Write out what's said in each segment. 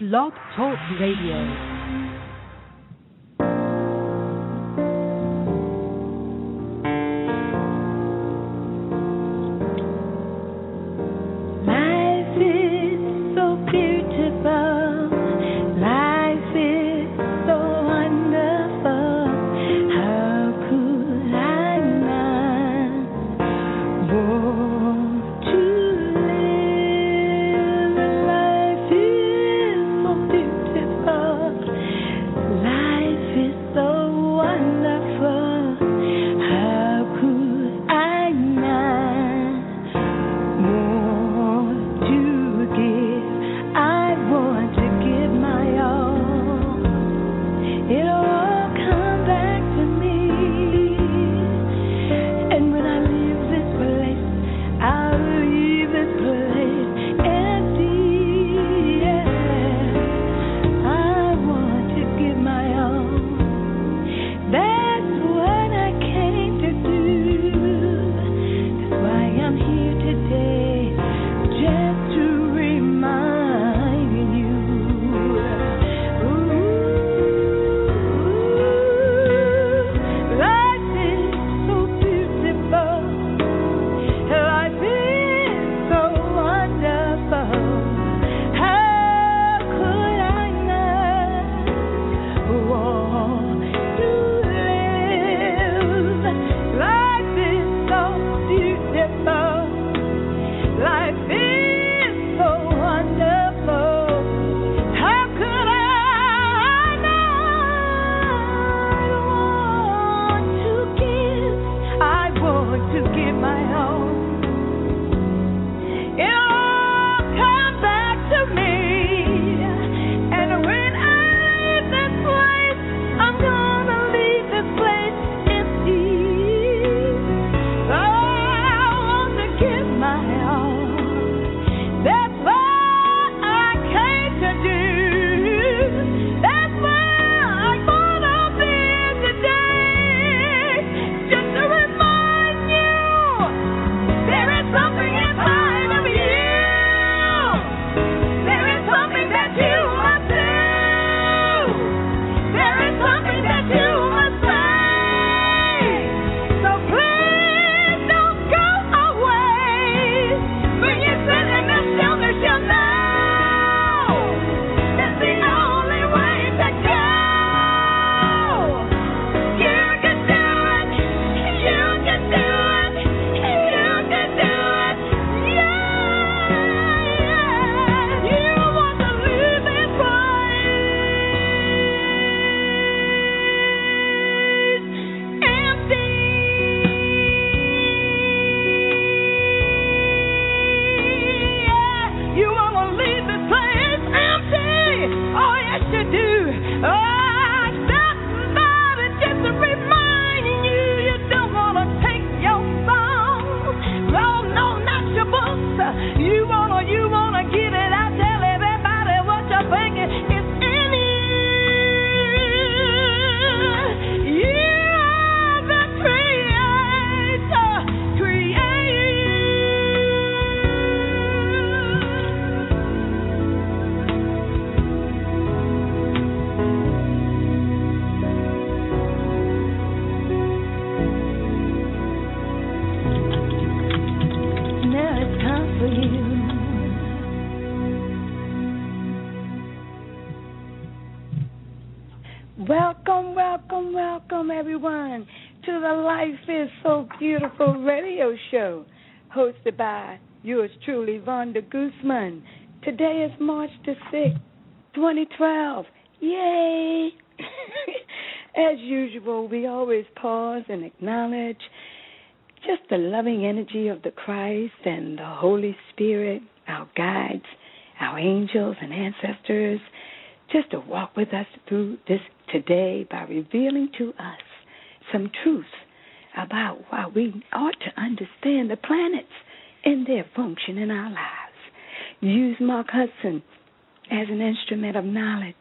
Blog Talk Radio. give my hand. Hosted by yours truly, Vanda Guzman. Today is March the 6th, 2012. Yay! As usual, we always pause and acknowledge just the loving energy of the Christ and the Holy Spirit, our guides, our angels and ancestors, just to walk with us through this today by revealing to us some truths about why we ought to understand the planets and their function in our lives. Use Mark Husson as an instrument of knowledge,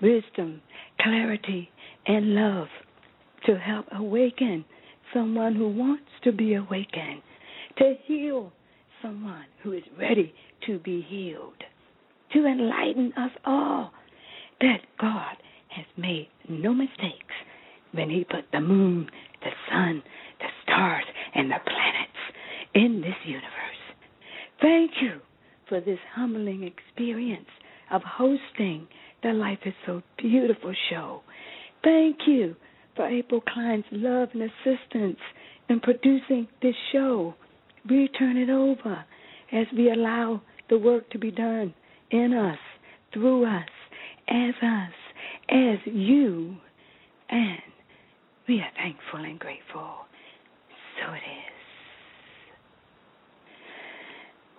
wisdom, clarity, and love to help awaken someone who wants to be awakened, to heal someone who is ready to be healed, to enlighten us all that God has made no mistakes when He put the moon, the sun, the stars, and the planets in this universe. Thank you for this humbling experience of hosting the Life is So Beautiful show. Thank you for April Klein's love and assistance in producing this show. We turn it over as we allow the work to be done in us, through us, as us, as you, and we are thankful and grateful. So it is.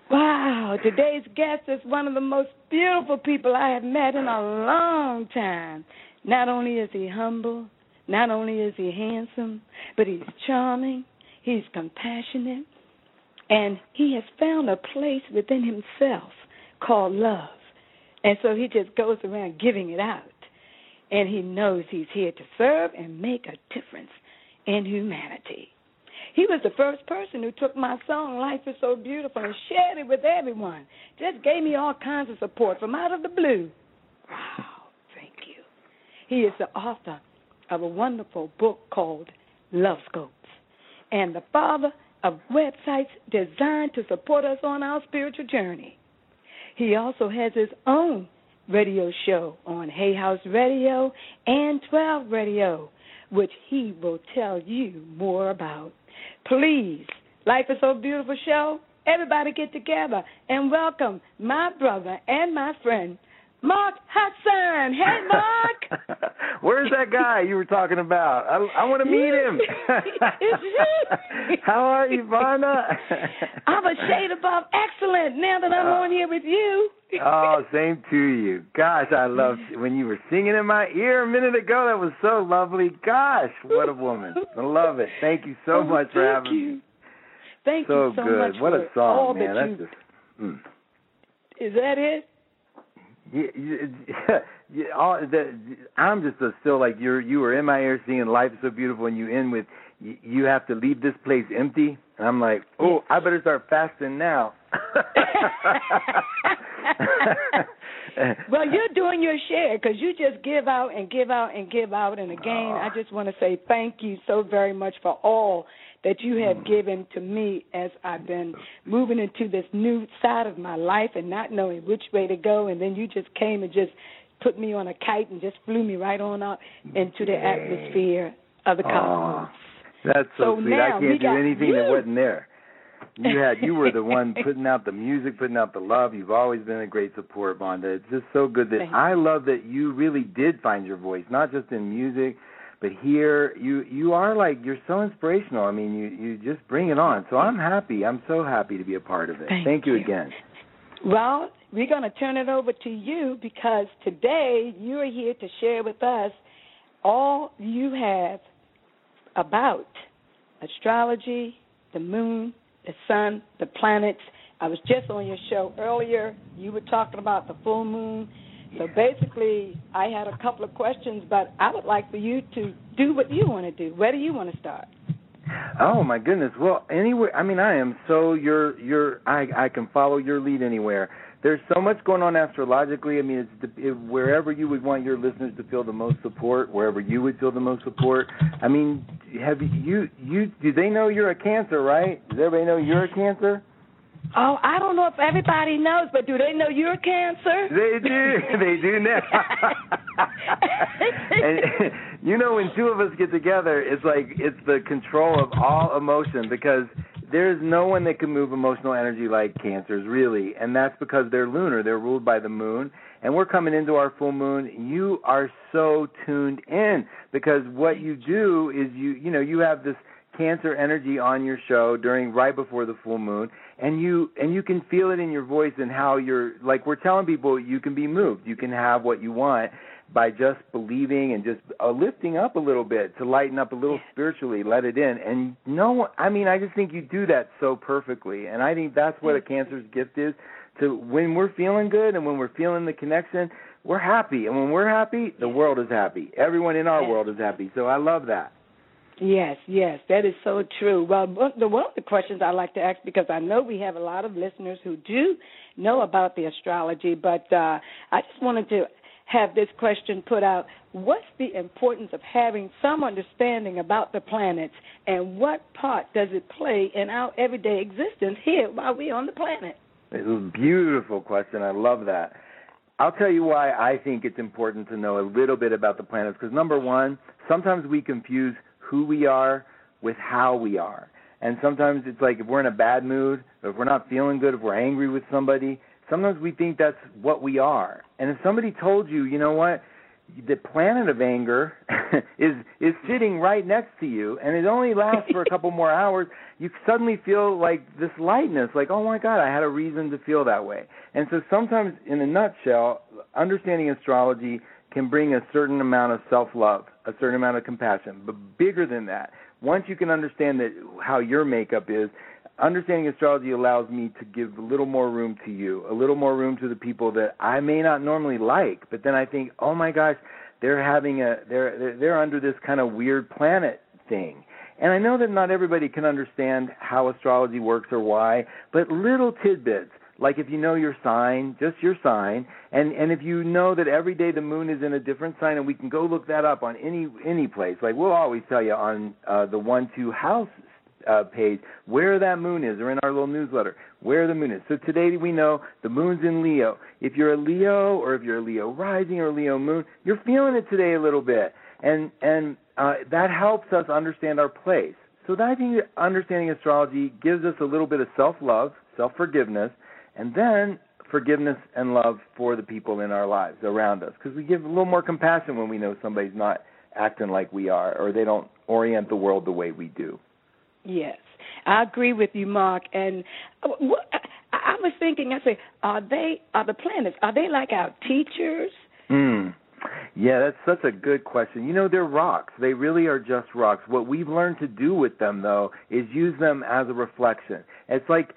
Wow, today's guest is one of the most beautiful people I have met in a long time. Not only is he humble, not only is he handsome, but he's charming, he's compassionate, and he has found a place within himself called love. And so he just goes around giving it out. And he knows he's here to serve and make a difference in humanity. He was the first person who took my song, Life is So Beautiful, and shared it with everyone. Just gave me all kinds of support from out of the blue. Wow, thank you. He is the author of a wonderful book called Love Scopes and the father of websites designed to support us on our spiritual journey. He also has his own radio show on Hay House Radio and 12 Radio, which he will tell you more about. Please, Life is So Beautiful show, everybody get together and welcome my brother and my friend, Mark Husson. Hey, Mark. Where's that guy you were talking about? I, I want to meet him. How are you, Vanda? I'm a shade above excellent now that I'm uh, on here with you. oh, same to you. Gosh, I love when you were singing in my ear a minute ago. That was so lovely. Gosh, what a woman. I love it. Thank you so oh, much for having you. me. Thank so you so good. much what a song, man. that That's you... just. Mm. Is that it? Yeah, yeah, yeah, all, the, I'm just a, still like you're. You were in my ear singing "Life is so beautiful," and you end with you, you have to leave this place empty, and I'm like, oh, I better start fasting now. well, you're doing your share because you just give out and give out and give out. And again, I just want to say thank you so very much for all that you have mm. given to me as I've been moving into this new side of my life and not knowing which way to go. And then you just came and just put me on a kite and just flew me right on up into the atmosphere of the cosmos. That's so, so sweet. Now I can't do anything you. that wasn't there. You had you were the one putting out the music, putting out the love. You've always been a great support, Vanda. It's just so good that Thank I love that you really did find your voice, not just in music, but here you you are like you're so inspirational. I mean, you you just bring it on. So I'm happy. I'm so happy to be a part of it. Thank, Thank you you again. Well, we're going to turn it over to you because today you are here to share with us all you have about astrology, the moon, the sun, the planets. I was just on your show earlier. You were talking about the full moon. So basically, I had a couple of questions, but I would like for you to do what you want to do. Where do you want to start? Oh my goodness. Well, anywhere. I mean, I am so your your. I I can follow your lead anywhere. There's so much going on astrologically. I mean, it's it, wherever you would want your listeners to feel the most support, wherever you would feel the most support. I mean, have you you do they know you're a Cancer, right? Does everybody know you're a Cancer? Oh, I don't know if everybody knows, but do they know you're Cancer? They do. they do now. and you know, when two of us get together, it's like it's the control of all emotion because there's no one that can move emotional energy like cancers, really, and that's because they're lunar. They're ruled by the moon, and we're coming into our full moon. You are so tuned in because what you do is you, you know, you have this cancer energy on your show during right before the full moon and you and you can feel it in your voice and how you're like we're telling people you can be moved you can have what you want by just believing and just uh, lifting up a little bit to lighten up a little spiritually, let it in. And no, I mean, I just think you do that so perfectly. And I think that's what a cancer's gift is. To when we're feeling good and when we're feeling the connection, we're happy. And when we're happy, the world is happy. Everyone in our world is happy. So I love that. Yes, yes, that is so true. Well, the one of the questions I like to ask because I know we have a lot of listeners who do know about the astrology, but uh, I just wanted to have this question put out. What's the importance of having some understanding about the planets, and what part does it play in our everyday existence here while we're on the planet? It's a beautiful question. I love that. I'll tell you why I think it's important to know a little bit about the planets because number one, sometimes we confuse who we are with how we are. And sometimes it's like if we're in a bad mood, if we're not feeling good, if we're angry with somebody, sometimes we think that's what we are. And if somebody told you, you know what, the planet of anger is is sitting right next to you and it only lasts for a couple more hours you suddenly feel like this lightness like oh my god i had a reason to feel that way and so sometimes in a nutshell understanding astrology can bring a certain amount of self love a certain amount of compassion but bigger than that once you can understand that how your makeup is understanding astrology allows me to give a little more room to you, a little more room to the people that I may not normally like, but then I think, oh my gosh, they're having a they're they're under this kind of weird planet thing. And I know that not everybody can understand how astrology works or why, but little tidbits like if you know your sign, just your sign, and and if you know that every day the moon is in a different sign, and we can go look that up on any any place. Like we'll always tell you on uh, the one two house uh, page where that moon is, or in our little newsletter where the moon is. So today we know the moon's in Leo. If you're a Leo, or if you're a Leo rising or Leo moon, you're feeling it today a little bit, and and uh, that helps us understand our place. So I think understanding astrology gives us a little bit of self-love, self-forgiveness, and then forgiveness and love for the people in our lives around us, because we give a little more compassion when we know somebody's not acting like we are, or they don't orient the world the way we do. Yes, I agree with you, Mark. And uh, I, was thinking, I say, are they are the planets? Are they like our teachers? Hmm. Yeah, that's such a good question. You know, they're rocks. They really are just rocks. What we've learned to do with them, though, is use them as a reflection. It's like,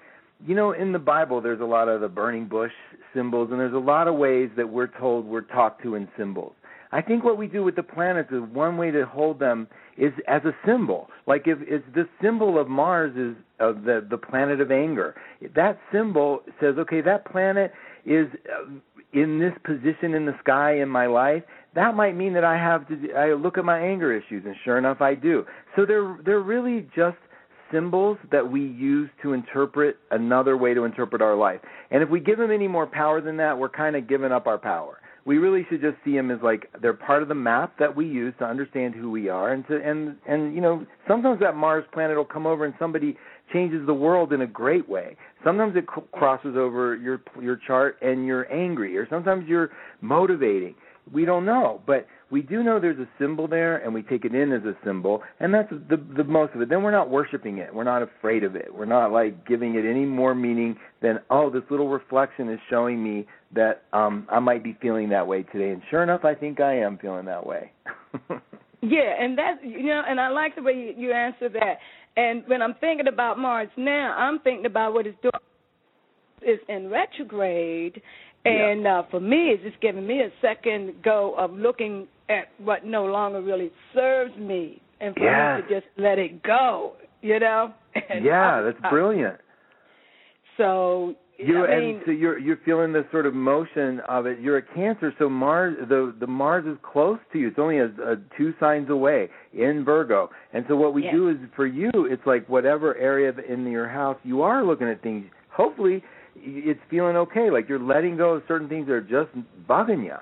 you know, in the Bible, there's a lot of the burning bush symbols, and there's a lot of ways that we're told we're talked to in symbols. I think what we do with the planets is one way to hold them is as a symbol. Like if it's the symbol of Mars is of the the planet of anger. That symbol says, okay, that planet is uh, in this position in the sky in my life. That might mean that I have to I look at my anger issues, and sure enough, I do. So they're they're really just symbols that we use to interpret another way to interpret our life. And if we give them any more power than that, we're kind of giving up our power we really should just see them as like they're part of the map that we use to understand who we are and to and and you know sometimes that Mars planet will come over and somebody changes the world in a great way. Sometimes it crosses over your your chart and you're angry or sometimes you're motivating. We don't know, but we do know there's a symbol there and we take it in as a symbol and that's the the most of it. Then we're not worshiping it. We're not afraid of it. We're not like giving it any more meaning than oh this little reflection is showing me that um I might be feeling that way today. And sure enough I think I am feeling that way. Yeah and that's you know and I like the way you, you answer that. And when I'm thinking about Mars now I'm thinking about what it's doing is in retrograde. And uh, for me, it's just giving me a second go of looking at what no longer really serves me, and for yeah. me to just let it go. You know? And yeah, that's brilliant. So you I mean, and so you're you're feeling the sort of motion of it. You're a Cancer, so Mars the the Mars is close to you. It's only a, a two signs away in Virgo, and so what we yes. do is for you, it's like whatever area in your house you are looking at things. Hopefully, it's feeling okay. Like you're letting go of certain things that are just bugging you.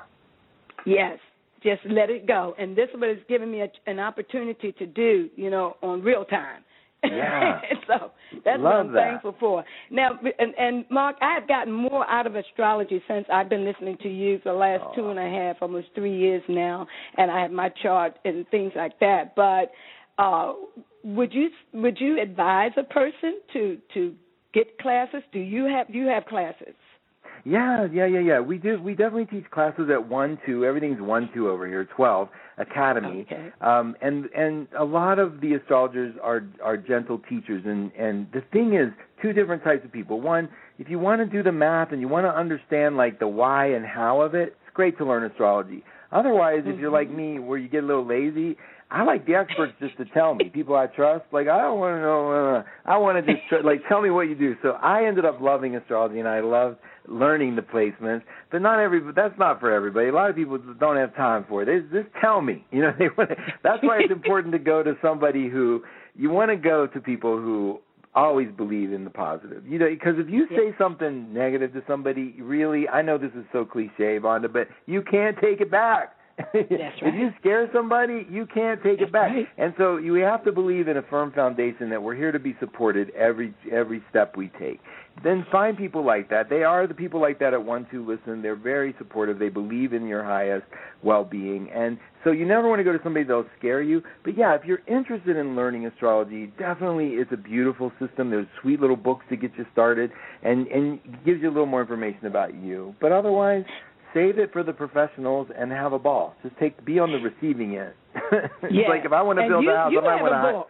Yes, just let it go. And this is giving me a, an opportunity to do, you know, on real time. Yeah. so that's Love what I'm that. thankful for. Now, and, and Mark, I have gotten more out of astrology since I've been listening to you for the last oh. two and a half, almost three years now, and I have my chart and things like that. But uh, would you would you advise a person to to get classes? Do you have do you have classes? Yeah, yeah, yeah, yeah. We do. We definitely teach classes at one, two. Everything's one, two over here. Twelve Academy. Okay. Um, and and a lot of the astrologers are are gentle teachers. And and the thing is, two different types of people. One, if you want to do the math and you want to understand like the why and how of it, it's great to learn astrology. Otherwise, if you're like Mm-hmm. me, where you get a little lazy, I like the experts just to tell me. People I trust, like I don't want to know. Uh, I want to just tr- like tell me what you do. So I ended up loving astrology, and I loved learning the placements. But not every. That's not for everybody. A lot of people don't have time for it. They just tell me. You know, they want. That's why it's important to go to somebody who you want to go to people who always believe in the positive. You know, because if you say something negative to somebody, really, I know this is so cliche, Vanda, but you can't take it back. That's right. if you scare somebody, you can't take it back. right. And so you have to believe in a firm foundation that we're here to be supported every every step we take. Then find people like that. They are the people like that at one two listen. They're very supportive. They believe in your highest well-being. And so you never want to go to somebody that'll scare you. But yeah, if you're interested in learning astrology, definitely it's a beautiful system. There's sweet little books to get you started and and gives you a little more information about you. But otherwise, save it for the professionals and have a ball. Just take be on the receiving end. it's Yeah. like if I want to build you, a house, I might want to book.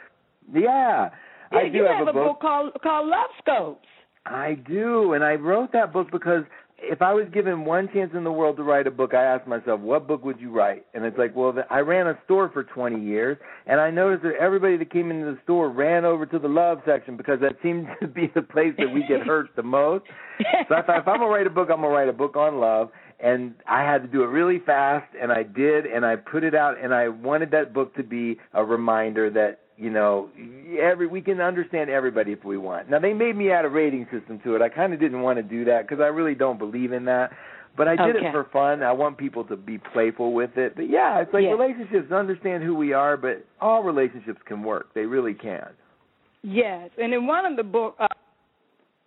Yeah, Yeah, I do you have, a book called called Love Scopes. I do, and I wrote that book because if I was given one chance in the world to write a book, I asked myself, what book would you write? And it's like, well, I ran a store for 20 years, and I noticed that everybody that came into the store ran over to the love section because that seemed to be the place that we get hurt the most. So I thought, if I'm gonna write a book, I'm gonna write a book on love. And I had to do it really fast, and I did, and I put it out, and I wanted that book to be a reminder that you know every we can understand everybody if we want. Now they made me add a rating system to it. I kind of didn't want to do that because I really don't believe in that. But I did Okay. it for fun. I want people to be playful with it. But yeah, it's like relationships understand who we are, but all relationships can work. They really can. Yes, and in one of the book, uh,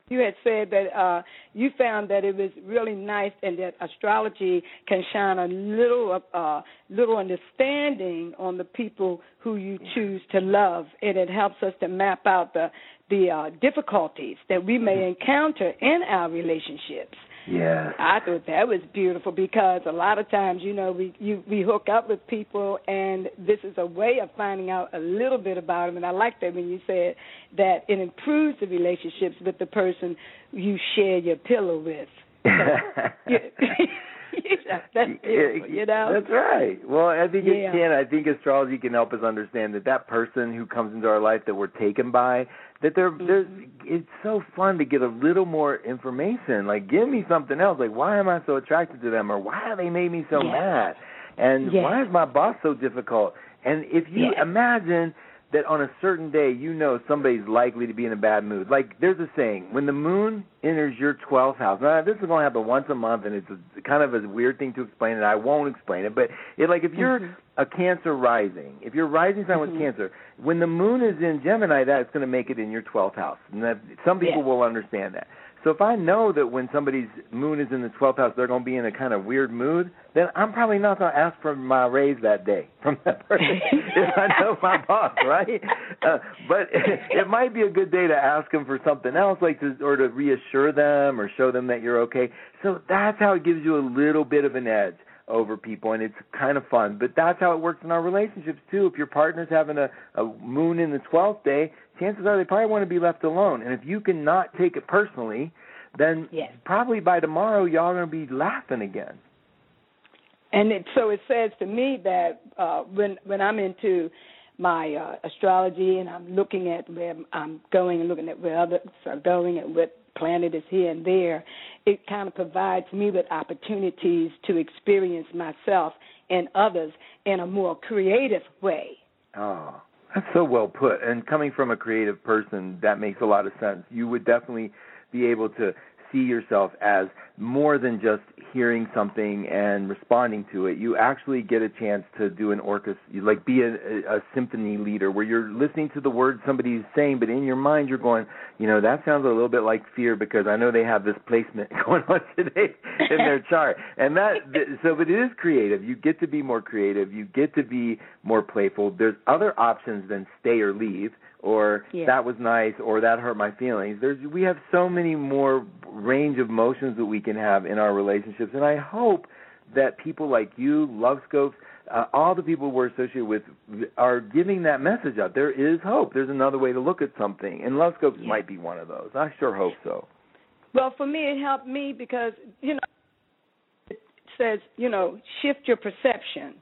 you had said that uh, you found that it was really nice, and that astrology can shine a little, uh, little understanding on the people who you choose to love, and it helps us to map out the the uh, difficulties that we may encounter in our relationships. Yes. I thought that was beautiful because a lot of times, you know, we you we hook up with people, and this is a way of finding out a little bit about them. And I like that when you said that it improves the relationships with the person you share your pillow with. Yeah. That's you know. That's right. Well, I think Yeah. it can. I think astrology can help us understand that that person who comes into our life that we're taken by, that they're Mm-hmm. there's it's so fun to get a little more information. Like, give me something else. Like, why am I so attracted to them, or why have they made me so Yeah. mad, and Yeah. why is my boss so difficult? And if you Yeah. imagine that on a certain day you know somebody's likely to be in a bad mood. Like there's a saying, when the moon enters your 12th house. Now this is going to happen once a month and it's a, kind of a weird thing to explain and I won't explain it, but it like if you're Mhm. a Cancer rising, if your rising sign was Mhm. Cancer, when the moon is in Gemini, that's going to make it in your 12th house. And that some people Yeah. will understand that. So if I know that when somebody's moon is in the 12th house, they're going to be in a kind of weird mood, then I'm probably not going to ask for my raise that day from that person if I know my boss, right? Uh, but it might be a good day to ask them for something else, like to or to reassure them or show them that you're okay. So that's how it gives you a little bit of an edge over people and it's kind of fun. But that's how it works in our relationships too. If your partner's having a, a moon in the 12th day chances are they probably want to be left alone. And if you can not take it personally then Yes. probably by tomorrow y'all are going to be laughing again. And it, so it says to me that uh, when when I'm into my uh, astrology and I'm looking at where I'm going and looking at where others are going and what planet is here and there, it kind of provides me with opportunities to experience myself and others in a more creative way. Oh, that's so well put. And coming from a creative person, that makes a lot of sense. You would definitely be able to see yourself as more than just hearing something and responding to it. You actually get a chance to do an orchestra, like be a, a, symphony leader where you're listening to the words somebody's saying, but in your mind you're going, you know, that sounds a little bit like fear because I know they have this placement going on today in their chart. And that, so, but it is creative. You get to be more creative. You get to be more playful. There's other options than stay or leave or Yeah. that was nice or that hurt my feelings. There's we have so many more range of emotions that we can have in our relationships and I hope that people like you, Love Scopes, uh, all the people we're associated with are giving that message out. There is hope. There's another way to look at something. And Love Scopes Yeah. might be one of those. I sure hope so. Well, for me, it helped me because you know it says, you know, shift your perception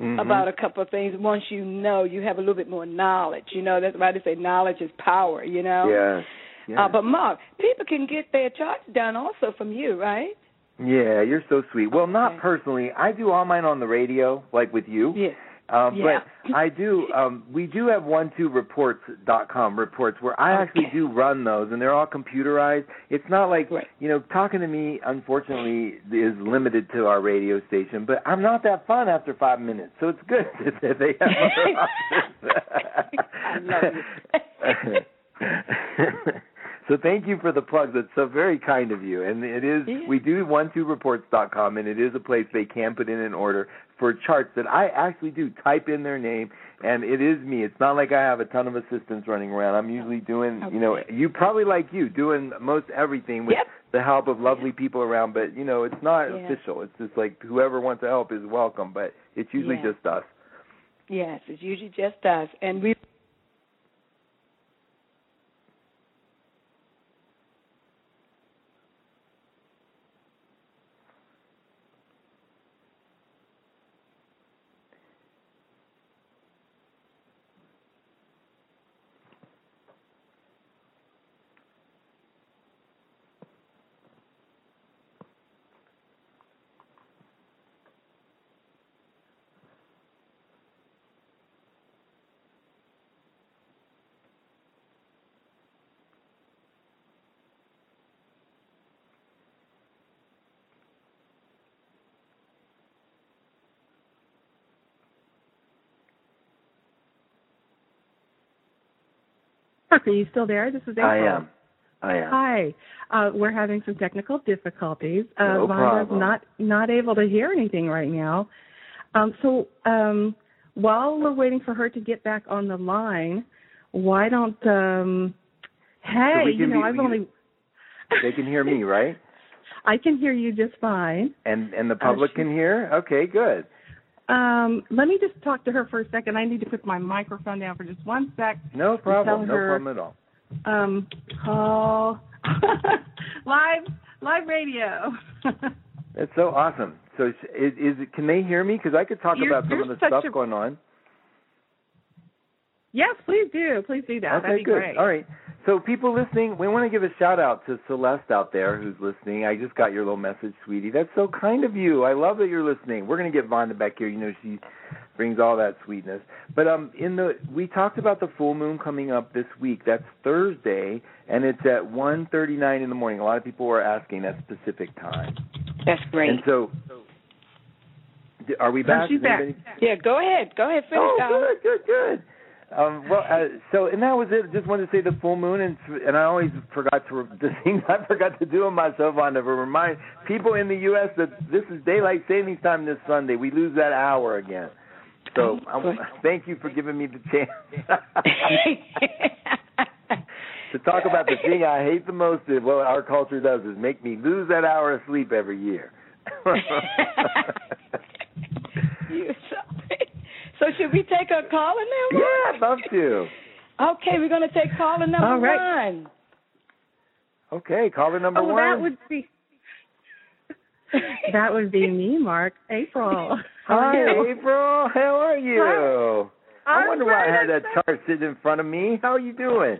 Mhm. about a couple of things. Once you know, you have a little bit more knowledge. You know, that's why they say knowledge is power. You know. Yes. Yes. Uh, but Mark, people can get their charts done also from you, right? yeah, you're so sweet. Well, not Okay. personally. I do all mine on the radio, like with you. Yes. Um, Yeah. But I do. Um, we do have one two reports dot com reports where I actually do run those, and they're all computerized. It's not like Right. you know talking to me. Unfortunately, is limited to our radio station, but I'm not that fun after five minutes, so it's good that they have other options. I love you. So thank you for the plug. That's so very kind of you. And it is Yeah. we do one two reports dot com, and it is a place they can put in an order for charts that I actually do type in their name, and it is me. It's not like I have a ton of assistants running around. I'm usually doing, you know, you probably like you doing most everything with Yep. the help of lovely people around. But you know, it's not Yeah. official. It's just like whoever wants to help is welcome, but it's usually just us. Yes, it's usually just us, and we. Mark, are you still there? This is April. I am. I am. Hi. Uh, we're having some technical difficulties. Uh, No Vanda's not not able to hear anything right now. Um, so um, while we're waiting for her to get back on the line, why don't um, hey, we you know, be- I've only They can hear me, right? I can hear you just fine. And and the public sure. can hear. Okay, good. Um, let me just talk to her for a second. I need to put my microphone down for just one sec. No problem. tell No problem at all. Um, call live live radio. That's so awesome. So is, is it, can they hear me? Because I could talk You're- about some of the stuff a- going on. Yes, please do. Please do that. okay, That'd be good. great. All right. So people listening, we want to give a shout out to Celeste out there who's listening. I just got your little message, sweetie. That's so kind of you. I love that you're listening. We're going to get Vanda back here. You know she brings all that sweetness. But um in the we talked about the full moon coming up this week. That's Thursday and it's at 1:39 in the morning. A lot of people were asking that specific time. That's great. And so d- are we back? she's back. anybody- yeah, go ahead. Go ahead. Finish. Oh, Alan. good, good, good. Um, well, uh, so and that was it. Just wanted to say the full moon, and and I always forgot to re- the things I forgot to do on myself on to remind people in the U.S. that this is daylight savings time this Sunday. We lose that hour again. So um, thank you for giving me the chance to talk about the thing I hate the most. Of what our culture does is make me lose that hour of sleep every year. you sorry. So should we take a caller now? yeah, I'd love to. Okay, we're gonna take caller number All right. one. Okay, caller number oh, one. that would be that would be me, Mark. April. Hi. April. How are you? I I'm wonder why I great, had that I'm chart sitting in front of me. How are you doing?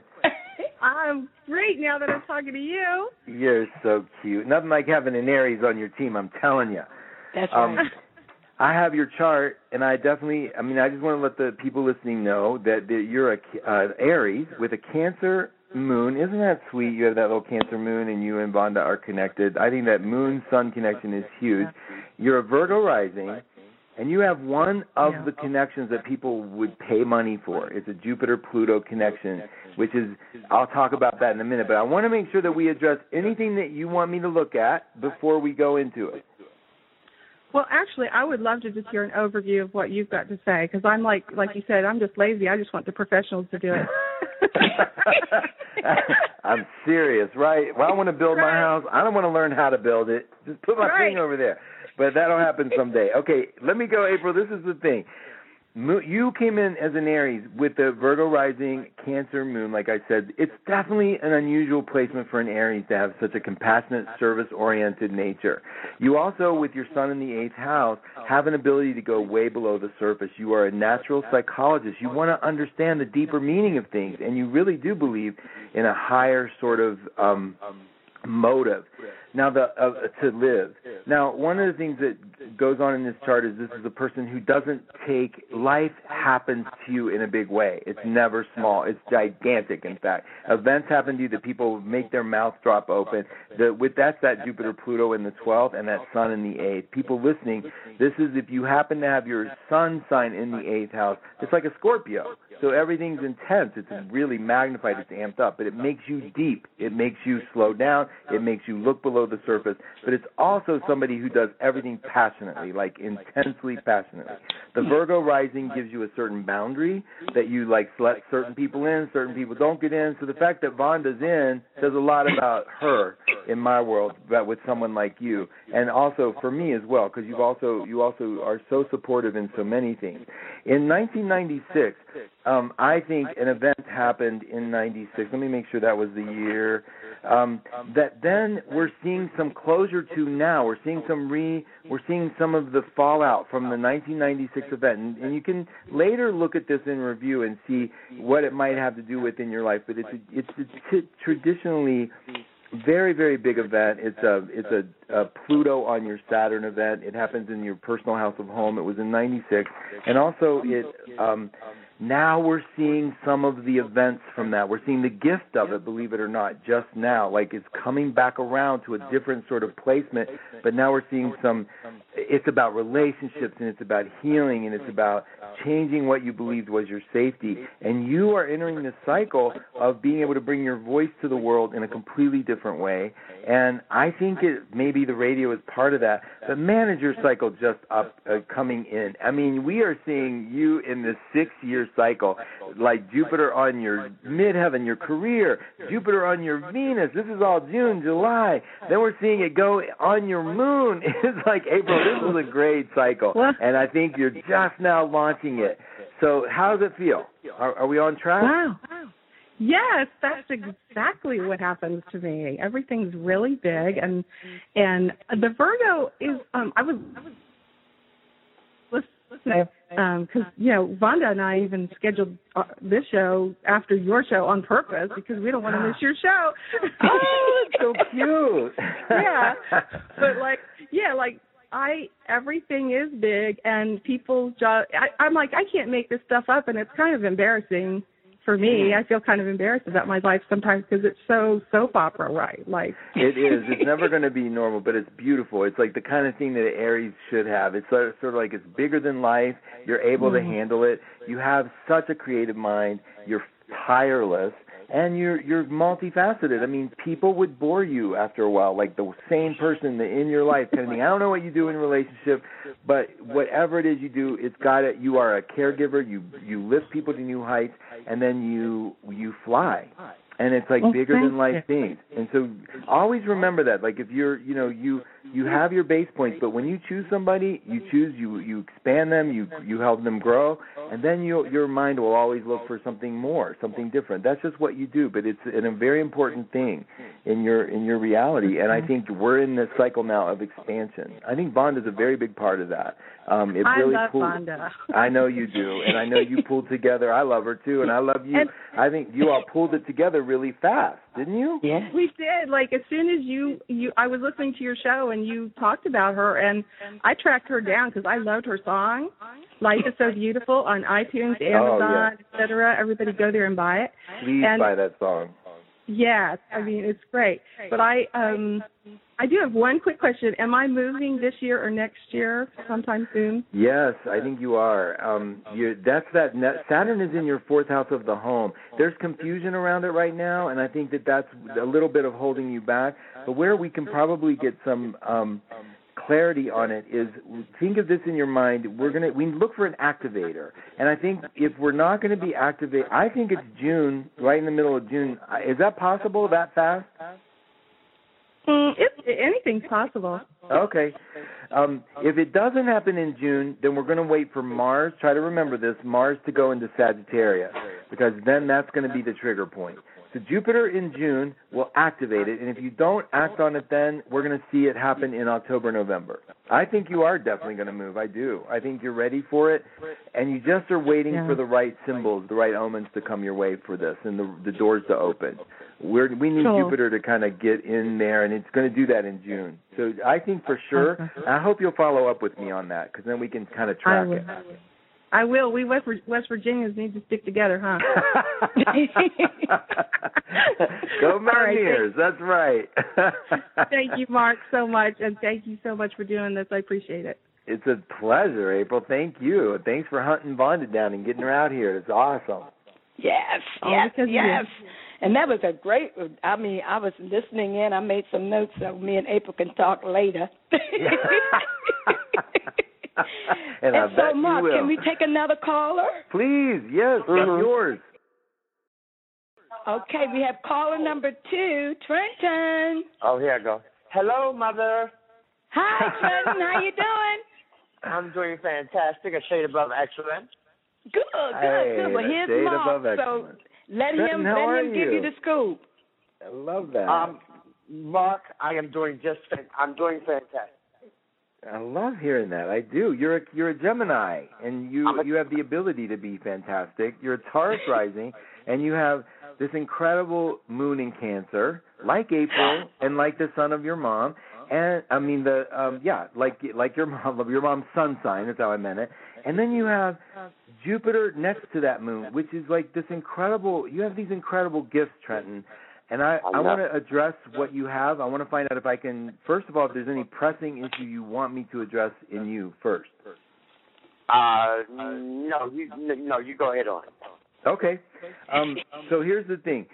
I'm great now that I'm talking to you. You're so cute. Nothing like having an Aries on your team. I'm telling you. That's Um, right. I have your chart, and I definitely. I mean, I just want to let the people listening know that, that you're a uh, Aries with a Cancer moon. Isn't that sweet? You have that little Cancer moon, and you and Vanda are connected. I think that moon sun connection is huge. You're a Virgo rising, and you have one of the connections that people would pay money for. It's a Jupiter Pluto connection, which is. I'll talk about that in a minute, but I want to make sure that we address anything that you want me to look at before we go into it. Well, actually, I would love to just hear an overview of what you've got to say because I'm like, like you said, I'm just lazy. I just want the professionals to do it. I'm serious, right? Well, I want to build my house. I don't want to learn how to build it. Just put my Right. thing over there. But that'll happen someday. Okay, let me go, April. This is the thing. You came in as an Aries with the Virgo rising, Cancer moon. Like I said, it's definitely an unusual placement for an Aries to have such a compassionate, service-oriented nature. You also, with your Sun in the eighth house, have an ability to go way below the surface. You are a natural psychologist. You want to understand the deeper meaning of things, and you really do believe in a higher sort of um, motive. Now, the uh, to live. Now, one of the things that goes on in this chart is this is a person who doesn't take life happens to you in a big way. It's never small. It's gigantic. In fact, events happen to you that people make their mouth drop open. The, with that's that Jupiter Pluto in the 12th and that Sun in the 8th. People listening, this is if you happen to have your Sun sign in the 8th house. It's like a Scorpio. So everything's intense. It's really magnified. It's amped up, but it makes you deep. It makes you slow down. It makes you look below the surface. But it's also somebody who does everything passionately, like intensely passionately. The Virgo rising gives you a certain boundary that you like let certain people in, certain people don't get in. So the fact that Vanda's in says a lot about her in my world, but with someone like you, and also for me as well, because you've also you also are so supportive in so many things. In 1996, um, I think an event happened in '96. Let me make sure that was the year. Um, that then we're seeing some closure to now. We're seeing some re. We're seeing some of the fallout from the 1996 event, and, and you can later look at this in review and see what it might have to do with in your life. But it's a, it's a t- traditionally very very big event it's a it's a, a pluto on your saturn event it happens in your personal house of home it was in 96 and also it um now we're seeing some of the events from that. We're seeing the gift of it, believe it or not, just now. Like it's coming back around to a different sort of placement, but now we're seeing some it's about relationships and it's about healing and it's about changing what you believed was your safety. And you are entering this cycle of being able to bring your voice to the world in a completely different way. And I think it maybe the radio is part of that. The manager cycle just up uh, coming in. I mean, we are seeing you in the six cycle, like Jupiter on your midheaven, your career, Jupiter on your Venus. This is all June, July. Then we're seeing it go on your moon. It's like April. This is a great cycle, and I think you're just now launching it. So, how does it feel? Are, are we on track? Wow. Yes, that's exactly what happens to me. Everything's really big, and and the Virgo is. Um, I was. I was listening because um, you know Vanda and I even scheduled uh, this show after your show on purpose because we don't want to miss your show. oh, it's so cute. yeah, but like yeah, like I everything is big and people just I, I'm like I can't make this stuff up and it's kind of embarrassing for me, I feel kind of embarrassed about my life sometimes because it's so soap opera, right? Like it is. It's never going to be normal, but it's beautiful. It's like the kind of thing that Aries should have. It's sort of, sort of like it's bigger than life. You're able mm-hmm. to handle it. You have such a creative mind. You're tireless and you're you're multifaceted. I mean, people would bore you after a while, like the same person in your life. I don't know what you do in a relationship, but whatever it is you do, it's got it. You are a caregiver. You you lift people to new heights, and then you you fly and it's like bigger than life things. And so always remember that. Like if you're, you know, you you have your base points, but when you choose somebody, you choose you you expand them, you you help them grow, and then you your mind will always look for something more, something different. That's just what you do, but it's a very important thing in your in your reality. And I think we're in this cycle now of expansion. I think Bond is a very big part of that. Um, it I really love pulled, Vanda. I know you do, and I know you pulled together. I love her too, and I love you. And, I think you all pulled it together really fast, didn't you? Yeah, we did. Like as soon as you you, I was listening to your show and you talked about her, and I tracked her down because I loved her song. Life is so beautiful on iTunes, Amazon, oh, yeah. etc. Everybody go there and buy it. Please and, buy that song. Yes, I mean it's great. But I um I do have one quick question. Am I moving this year or next year sometime soon? Yes, I think you are. Um you that's that net, Saturn is in your fourth house of the home. There's confusion around it right now and I think that that's a little bit of holding you back. But where we can probably get some um clarity on it is think of this in your mind we're going to we look for an activator and i think if we're not going to be activate i think it's june right in the middle of june is that possible that fast Mm, if anything's possible. Okay. Um, if it doesn't happen in June, then we're going to wait for Mars. Try to remember this: Mars to go into Sagittarius, because then that's going to be the trigger point. So Jupiter in June will activate it, and if you don't act on it, then we're going to see it happen in October, November. I think you are definitely going to move. I do. I think you're ready for it, and you just are waiting Yeah. for the right symbols, the right omens to come your way for this, and the the doors to open. We're we need Cool. Jupiter to kind of get in there, and it's going to do that in June. So I think for sure. I hope you'll follow up with me on that, because then we can kind of track it. I will. We West West Virginians need to stick together, huh? Go All right, Mountaineers! That's right. thank you, Mark, so much, and thank you so much for doing this. I appreciate it. It's a pleasure, April. Thank you. Thanks for hunting Vanda down and getting her out here. It's awesome. Yes, Oh, yes, yes. And that was a great. I mean, I was listening in. I made some notes so me and April can talk later. And I so, bet you Mark, will. can we take another caller? Please, yes, that's yours. Okay, we have caller number two, Trenton. Oh, here I go. Hello, mother. Hi, Trenton. How you doing? I'm doing fantastic. A shade above excellent. Good, good, Hey, good. Well, here's shade Mark. above So let Trenton, him let are him give you? you the scoop. I love that. Um, Mark, I am doing just. Fan- I'm doing fantastic. I love hearing that. I do. You're a you're a Gemini, and you a- you have the ability to be fantastic. You're a Taurus rising, and you have this incredible moon in Cancer, like April, and like the son of your mom. And I mean the um yeah, like like your mom, your mom's sun sign. That's how I meant it. And then you have Jupiter next to that moon, which is like this incredible. You have these incredible gifts, Trenton. And I, I want to address what you have. I want to find out if I can, first of all, if there's any pressing issue you want me to address in you first. Uh, no, you no, you go ahead on. Okay. Um, so here's the thing.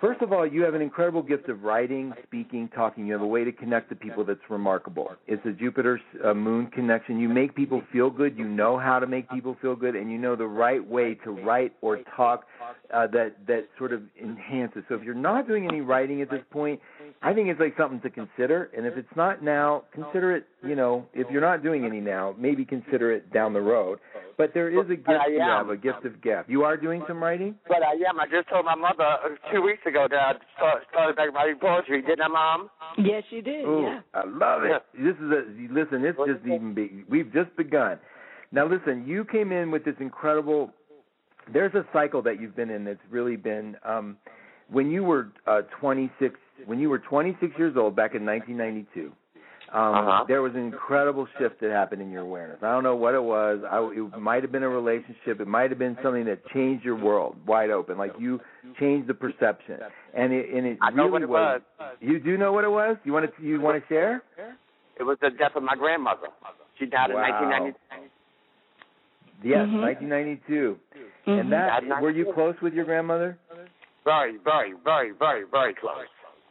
First of all, you have an incredible gift of writing, speaking, talking. You have a way to connect to people that's remarkable. It's a Jupiter uh, Moon connection. You make people feel good. You know how to make people feel good, and you know the right way to write or talk uh, that that sort of enhances. So if you're not doing any writing at this point, I think it's like something to consider. And if it's not now, consider it. You know, if you're not doing any now, maybe consider it down the road. But there is a gift you have, a gift of gap. You are doing some writing. But I am. I just told my mother uh, two weeks ago that I start, started back writing poetry. Didn't I, Mom? Yes, you did. Ooh, Yeah. I love it. This is a listen. It's just even be, we've just begun. Now listen, you came in with this incredible. There's a cycle that you've been in that's really been um, when you were uh, 26. When you were 26 years old back in 1992. Um, Uh-huh. There was an incredible shift that happened in your awareness. I don't know what it was. I, it might have been a relationship. It might have been something that changed your world wide open. Like you changed the perception, and it and it I know really what it was. You do know what it was? You want to you want to share? It was the death of my grandmother. She died in Wow. 1990. Yes, Mhm. 1992. Mhm. And that were you close with your grandmother? Very, very, very, very, very close.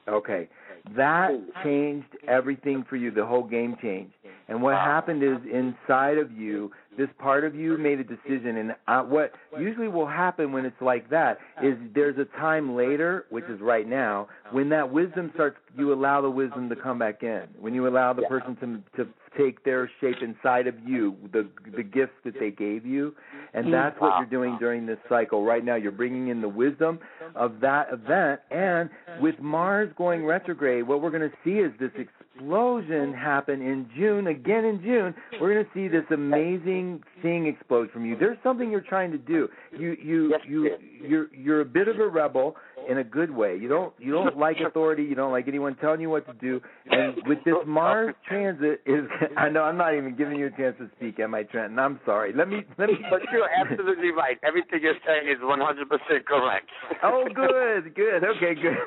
Okay. That changed everything for you. The whole game changed. And what happened is inside of you, this part of you made a decision. And uh, what usually will happen when it's like that is there's a time later, which is right now, when that wisdom starts. You allow the wisdom to come back in. When you allow the person to to take their shape inside of you, the the gifts that they gave you, and mm-hmm. that's what you're doing during this cycle right now. You're bringing in the wisdom of that event, and with Mars going retrograde, what we're going to see is this explosion happen in June. Again in June, we're going to see this amazing thing explode from you. There's something you're trying to do. You you you you're you're a bit of a rebel in a good way. You don't you don't like authority. You don't like anyone telling you what to do. And with this Mars transit, is I know I'm not even giving you a chance to speak, am I, Trenton? I'm sorry. Let me let me. But you're absolutely right. Everything you're saying is 100% correct. oh, good, good. Okay, good.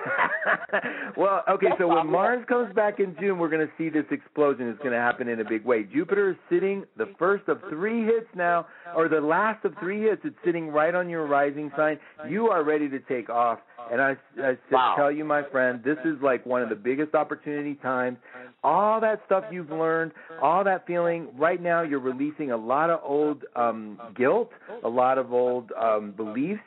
well, okay. So when Mars comes back in June, we're going to see this explosion. It's going to happen in a big way. Jupiter is sitting the first of three hits now, or the last of three hits. It's sitting right on your rising sign. You are ready to take off. And I, I said, Wow. tell you, my friend, this is like one of the biggest opportunity times. All that stuff you've learned, all that feeling. Right now, you're releasing a lot of old um, guilt, a lot of old um, beliefs,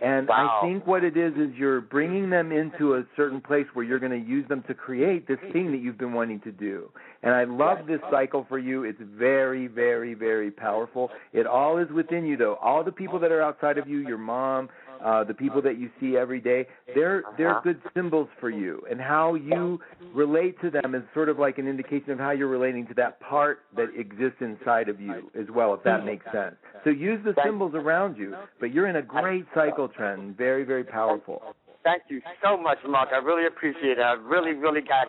And Wow. I think what it is is you're bringing them into a certain place where you're going to use them to create this thing that you've been wanting to do. And I love this cycle for you. It's very, very, very powerful. It all is within you, though. All the people that are outside of you, your mom, uh, the people that you see every day, they're they're Uh-huh. good symbols for you. And how you relate to them is sort of like an indication of how you're relating to that part that exists inside of you as well, if that makes sense. So use the symbols around you, but you're in a great cycle trend, very, very powerful. Thank you so much, Mark. I really appreciate it. I really, really got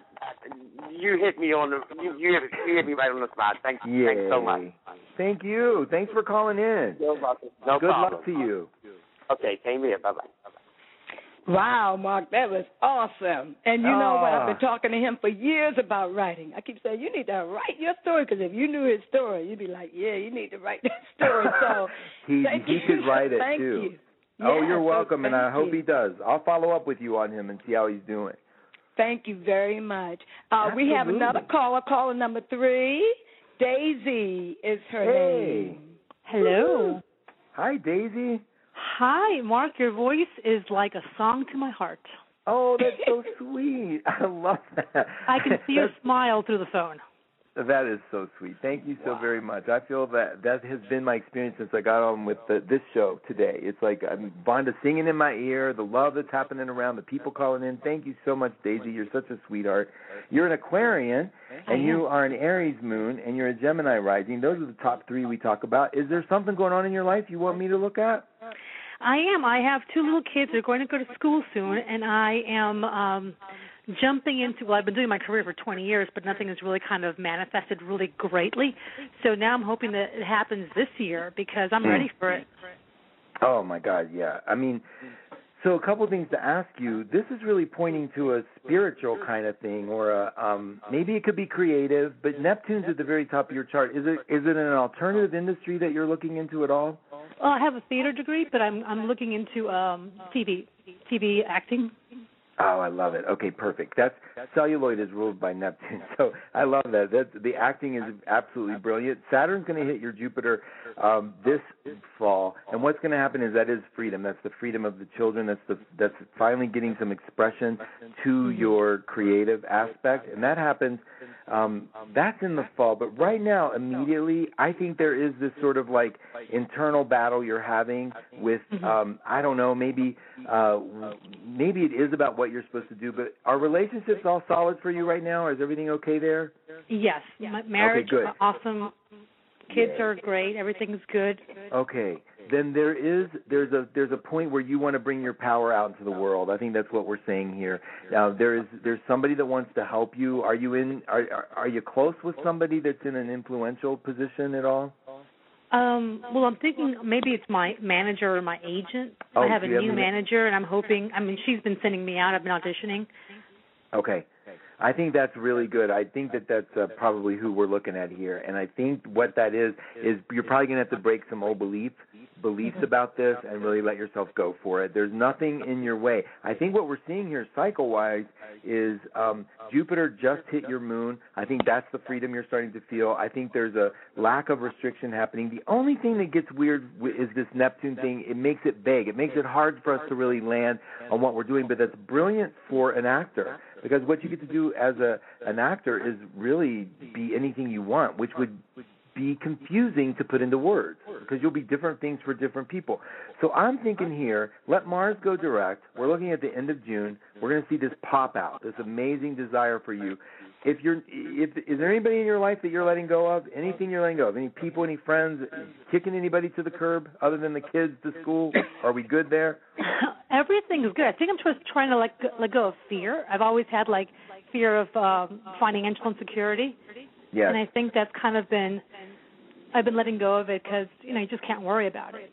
you hit me on the you you hit, you hit me right on the spot. Thank you. Yay. Thanks so much. Thank you. Thanks for calling in. No Good problem. luck to you. Okay, same here. Bye bye. Wow, Mark, that was awesome. And you know what? I've Ah. been talking to him for years about writing. I keep saying, you need to write your story because if you knew his story, you'd be like, yeah, you need to write that story. So He thank he you. could write it thank too. You. Oh, Yeah, you're so welcome, and I thank hope you. he does. I'll follow up with you on him and see how he's doing. Thank you very much. Uh, we have another caller, caller number three. Daisy is her Hey. name. Hello. Hi, Daisy. Hi, Mark. Your voice is like a song to my heart. Oh, that's so sweet. I love that. I can see your smile through the phone. That is so sweet. Thank you so very much. I feel that that has been my experience since I got on with the, this show today. It's like um, I'm Vanda singing in my ear, the love that's happening around, the people calling in. Thank you so much, Daisy. You're such a sweetheart. You're an Aquarian, and you are an Aries moon, and you're a Gemini rising. Those are the top three we talk about. Is there something going on in your life you want me to look at? I am. I have two little kids. They're going to go to school soon, and I am um jumping into. Well, I've been doing my career for 20 years, but nothing has really kind of manifested really greatly. So now I'm hoping that it happens this year because I'm Hmm. ready for it. Oh my God, yeah. I mean, so a couple of things to ask you. This is really pointing to a spiritual kind of thing, or a um, maybe it could be creative. But Neptune's at the very top of your chart. Is it is it an alternative industry that you're looking into at all? Well, I have a theater degree, but I'm I'm looking into um TV TV acting. Oh, I love it. Okay, perfect. That's celluloid is ruled by Neptune, so I love that. That the acting is absolutely brilliant. Saturn's going to hit your Jupiter um, this fall, and what's going to happen is that is freedom. That's the freedom of the children. That's the that's finally getting some expression to your creative aspect, and that happens. Um, that's in the fall, but right now, immediately, I think there is this sort of like internal battle you're having with um, I don't know, maybe uh, maybe it is about what you're supposed to do, but are relationships all solid for you right now? Is everything okay there? Yes, my marriage good. awesome. Kids are great. Everything's good. Okay. Then there is there's a there's a point where you want to bring your power out into the world. I think that's what we're saying here. Now there is there's somebody that wants to help you. Are you in are are, are you close with somebody that's in an influential position at all? Um, well, I'm thinking maybe it's my manager or my agent. Oh, I have a have new an- manager, and I'm hoping. I mean, she's been sending me out. I've been auditioning. Okay. I think that's really good. I think that that's uh, probably who we're looking at here. And I think what that is is you're probably going to have to break some old beliefs beliefs about this and really let yourself go for it. There's nothing in your way. I think what we're seeing here cycle wise is um Jupiter just hit your moon. I think that's the freedom you're starting to feel. I think there's a lack of restriction happening. The only thing that gets weird is this Neptune thing. It makes it vague. It makes it hard for us to really land on what we're doing, but that's brilliant for an actor because what you get to do as a an actor is really be anything you want, which would be confusing to put into words because you'll be different things for different people. So I'm thinking here, let Mars go direct. We're looking at the end of June. We're going to see this pop out, this amazing desire for you. If you're, if is there anybody in your life that you're letting go of? Anything you're letting go of? Any people, any friends, kicking anybody to the curb other than the kids to school? Are we good there? Everything is good. I think I'm just trying to let go, let go of fear. I've always had like fear of um, financial insecurity, Yes. and I think that's kind of been. I've been letting go of it because you know you just can't worry about it.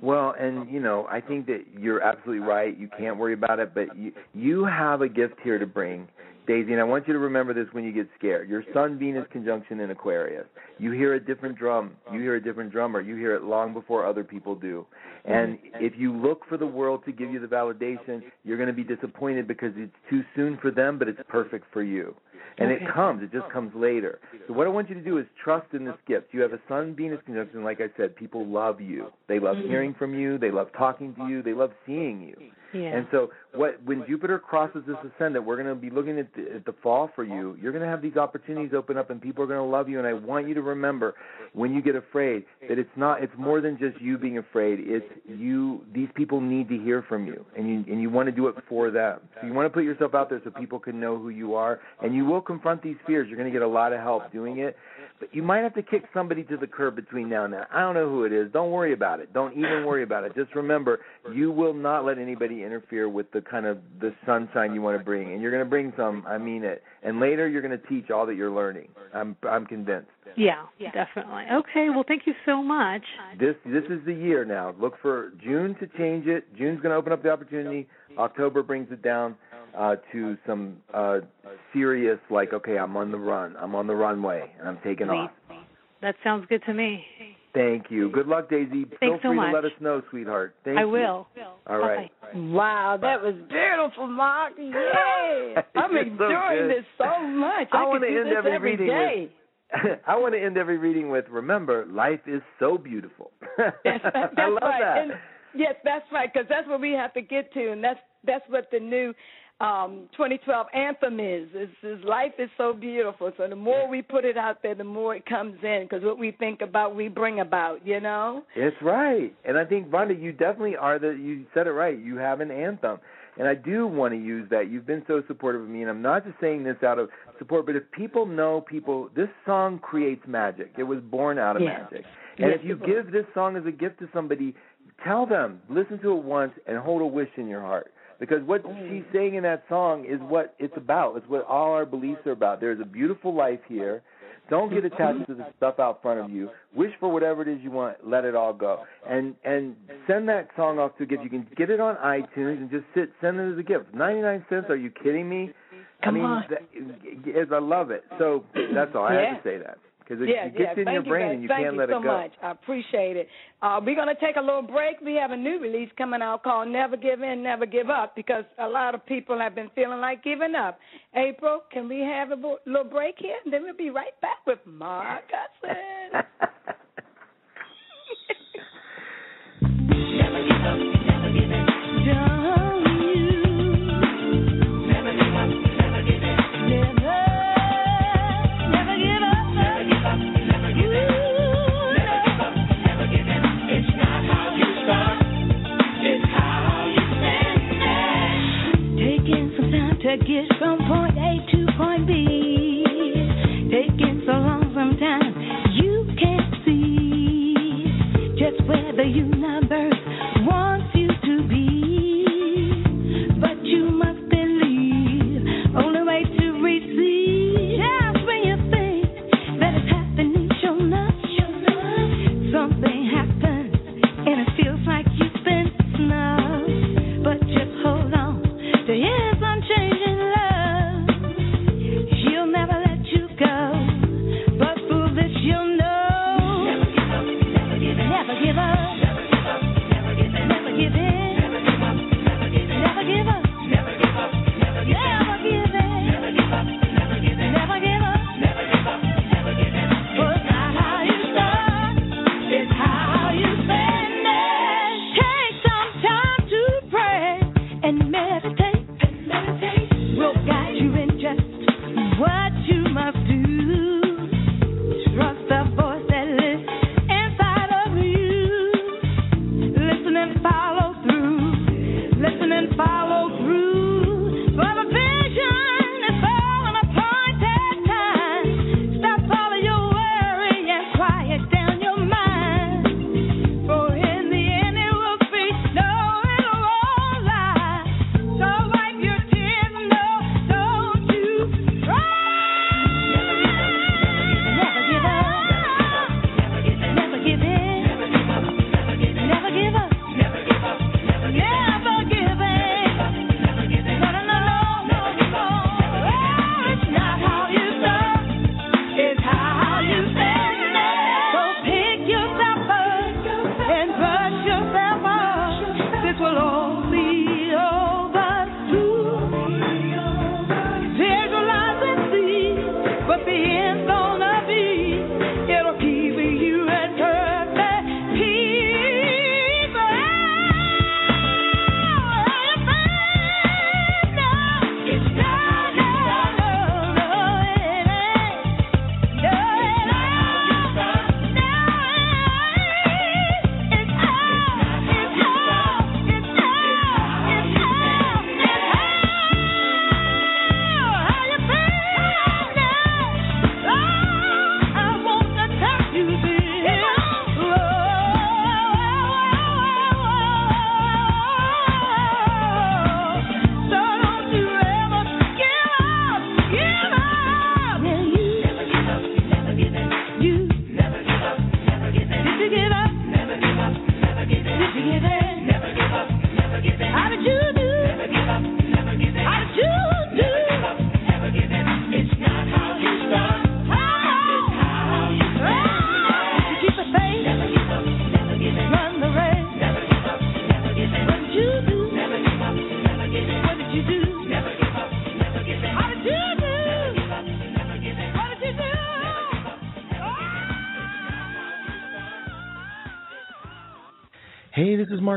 Well, and you know, I think that you're absolutely right. You can't worry about it, but you you have a gift here to bring. Daisy, and I want you to remember this when you get scared. Your Sun Venus conjunction in Aquarius. You hear a different drum. You hear a different drummer. You hear it long before other people do. And if you look for the world to give you the validation, you're going to be disappointed because it's too soon for them, but it's perfect for you. And Okay. it comes, it just comes later. So what I want you to do is trust in this gift. You have a Sun Venus conjunction, like I said, people love you. They love hearing from you, they love talking to you, they love seeing you. Yeah. And so, what when Jupiter crosses this ascendant, we're going to be looking at the, at the fall for you. You're going to have these opportunities open up, and people are going to love you. And I want you to remember, when you get afraid, that it's not. It's more than just you being afraid. It's you. These people need to hear from you, and you and you want to do it for them. So you want to put yourself out there so people can know who you are, and you will confront these fears. You're going to get a lot of help doing it. But you might have to kick somebody to the curb between now and then. I don't know who it is. Don't worry about it. Don't even worry about it. Just remember, you will not let anybody interfere with the kind of the sunshine you want to bring, and you're going to bring some. I mean it. And later, you're going to teach all that you're learning. I'm I'm convinced. yeah, definitely. Okay, well, thank you so much. This this is the year now. Look for June to change it. June's going to open up the opportunity. October brings it down uh, to some uh, serious, like, okay, I'm on the run. I'm on the runway, and I'm taking off. That sounds good to me. Thank you. Good luck, Daisy. Feel Thanks so free much. to let us know, sweetheart. Thank I you. will. All right. Bye. Wow, that was beautiful, Mark. Yay! I'm You're so enjoying this so much. I I, wanna end this every every reading day. I want to end every reading with remember, life is so beautiful. That's, that's I love right. that. And, yes, that's right. Because that's what we have to get to, and that's that's what the new um 2012 anthem is. Is, is life is so beautiful. So the more we put it out there, the more it comes in. Because what we think about, we bring about. You know. It's right. And I think Vanda, you definitely are the you said it right. You have an anthem. And I do want to use that. You've been so supportive of me and I'm not just saying this out of support, but if people know people this song creates magic. It was born out of Yeah. magic. And Yes, if you give this song as a gift to somebody, tell them, listen to it once and hold a wish in your heart. Because what mm. she's saying in that song is what it's about. It's what all our beliefs are about. There's a beautiful life here. Don't get attached to the stuff out front of you. Wish for whatever it is you want. Let it all go. And and send that song off to a gift. You can get it on iTunes and just sit send it as a gift. Ninety nine cents? Are you kidding me? Come I mean, on. That, is, I love it. So that's all. I Yeah. have to say that because it, yeah, it gets yeah. in Thank your you, brain guys. and you Thank can't you let so it go. much. I appreciate it. Uh, we're going to take a little break. We have a new release coming out called Never Give In, Never Give Up because a lot of people have been feeling like giving up. April, can we have a bo- little break here? And then we'll be right back with Mark Husson. Taking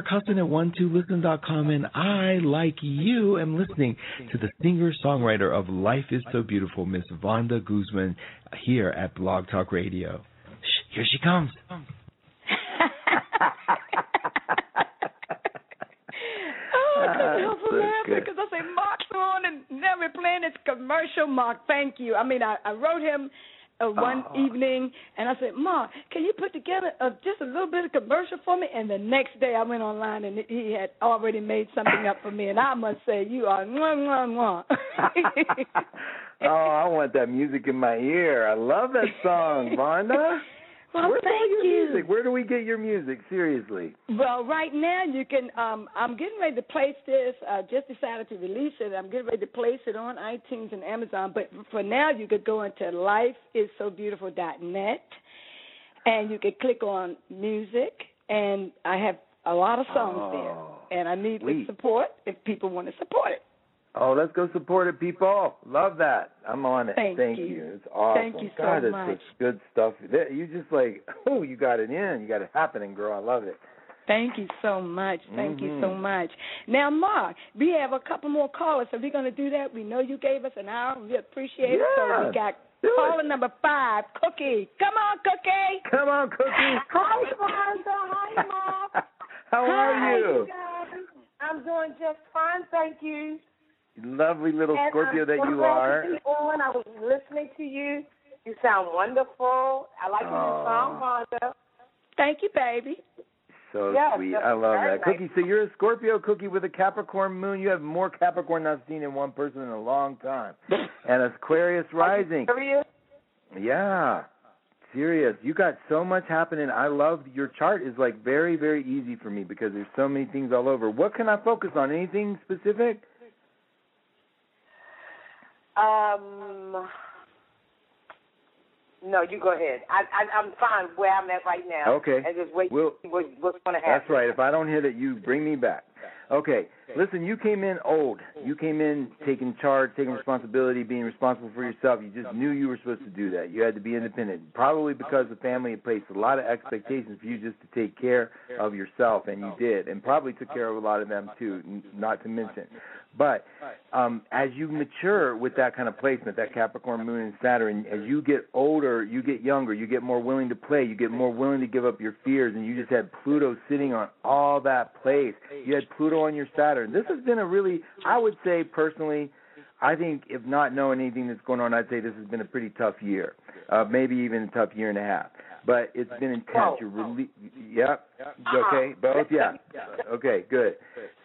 Hey, this is Mark Husson at one2listen.com, and I, like you, am listening to the singer-songwriter of Life is So Beautiful, Miss Vanda Guzman, here at Blog Talk Radio. Shh, here she comes. Oh, I couldn't help laughing because I say Mark's on and now we're playing this commercial. Mark, thank you. I mean, I, I wrote him uh, one Oh. evening and I said, "Ma, can you put together uh, just a little bit of commercial for me? And the next day I went online and he had already made something up for me. And I must say, you are mwah, mwah, mwah. oh, I want that music in my ear. I love that song, Vanda. Well, Where's all thank your you. music? Where do we get your music? Seriously. Well, right now you can. Um, I'm getting ready to place this. I just decided to release it. I'm getting ready to place it on iTunes and Amazon. But for now, you could go into lifeissobeautiful.net, and you could click on music. And I have a lot of songs Oh, there, and I need the support if people want to support it. Oh, let's go support it, people. Love that. I'm on it. Thank Thank you. you. It's awesome. Thank you so God, it's much. good stuff. You just like, oh, you got it in. You got it happening, girl. I love it. Thank you so much. Thank you so Mhm. much. Now, Mark, we have a couple more callers, so we're going to do that. We know you gave us an hour. We appreciate it. So Yeah, we got do it. caller number five, Cookie. Come on, Cookie. Come on, Cookie. Hi, Wanda. Hi, Mom. How are Hi, you? guys. I'm doing just fine, thank you. Lovely little And Scorpio um, I'm that so you are. To be on. I was listening to you. You sound wonderful. I like your song, Wanda. Thank you, baby. So Yes, sweet. I love that. nice. Cookie, so you're a Scorpio cookie with a Capricorn moon. You have more Capricorn I've seen in one person in a long time. And Aquarius rising. Serious? Yeah. Serious. You got so much happening. I love your chart is like very, very easy for me because there's so many things all over. What can I focus on? Anything specific? Um. No, you go ahead. I, I I'm fine where I'm at right now. Okay. And just wait We'll- what, what's going to happen. That's right. If I don't hit it, you bring me back. Okay. Listen, you came in old. You came in taking charge, taking responsibility, being responsible for yourself. You just knew you were supposed to do that. You had to be independent. Probably because the family had placed a lot of expectations for you just to take care of yourself, and you did, and probably took care of a lot of them too. Not to mention, but um, as you mature with that kind of placement, that Capricorn Moon and Saturn, as you get older, you get younger, you get more willing to play, you get more willing to give up your fears, and you just had Pluto sitting on all that place. You had Pluto on your Saturn. This has been a really, I would say personally, I think if not knowing anything that's going on, I'd say this has been a pretty tough year, uh, maybe even a tough year and a half. But it's been intense. You're really, yep. Okay, both, yeah. Okay, good.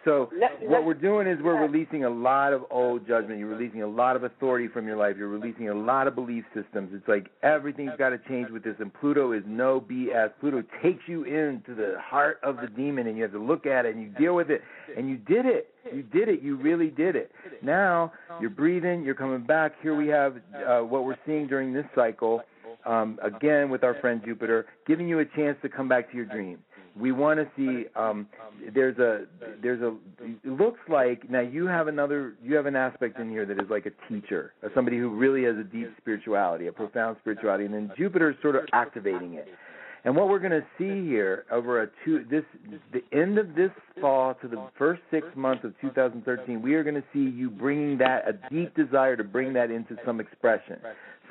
So what we're doing is we're releasing a lot of old judgment. You're releasing a lot of authority from your life. You're releasing a lot of belief systems. It's like everything's got to change with this. And Pluto is no BS. Pluto takes you into the heart of the demon, and you have to look at it and you deal with it. And you did it. You did it. You really did it. Now you're breathing. You're coming back. Here we have uh, what we're seeing during this cycle. Um, again, with our friend Jupiter, giving you a chance to come back to your dream. We want to see um there's a there's a it looks like now you have another you have an aspect in here that is like a teacher or somebody who really has a deep spirituality a profound spirituality and then jupiter is sort of activating it. And what we're going to see here over a two this the end of this fall to the first six months of 2013 we are going to see you bringing that a deep desire to bring that into some expression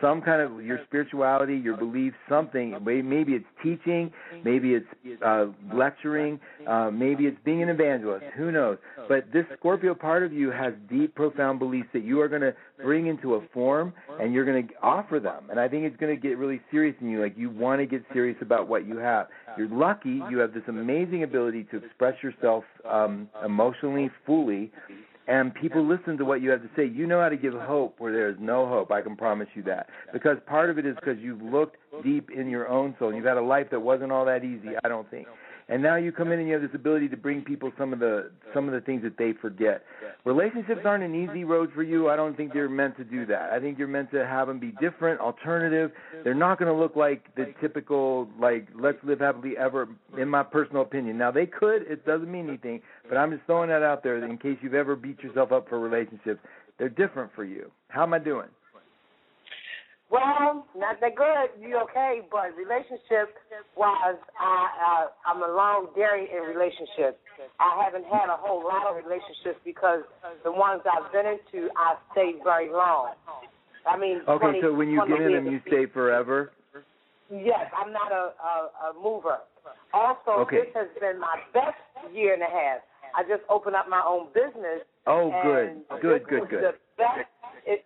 some kind of your spirituality, your beliefs, something. Maybe it's teaching, maybe it's uh, lecturing, uh, maybe it's being an evangelist. Who knows? But this Scorpio part of you has deep, profound beliefs that you are going to bring into a form, and you're going to offer them. And I think it's going to get really serious in you. Like you want to get serious about what you have. You're lucky. You have this amazing ability to express yourself um, emotionally, fully and people listen to what you have to say. You know how to give hope where there is no hope. I can promise you that. Because part of it is because you've looked deep in your own soul. You've had a life that wasn't all that easy, I don't think. And now you come in and you have this ability to bring people some of the some of the things that they forget. Relationships aren't an easy road for you. I don't think they're meant to do that. I think you're meant to have them be different, alternative. They're not going to look like the typical like let's live happily ever. In my personal opinion, now they could. It doesn't mean anything, but I'm just throwing that out there in case you've ever beat yourself up for relationships. They're different for you. How am I doing? Well, not that good. You okay? But relationship wise, I uh, I'm a long dairy in relationships. I haven't had a whole lot of relationships because the ones I've been into, I stayed very long. I mean, Okay, 20, so when you get in them, you stay forever. Yes, I'm not a, a, a mover. Also, Okay. this has been my best year and a half. I just opened up my own business. Oh, good, good, good, good. The best. It,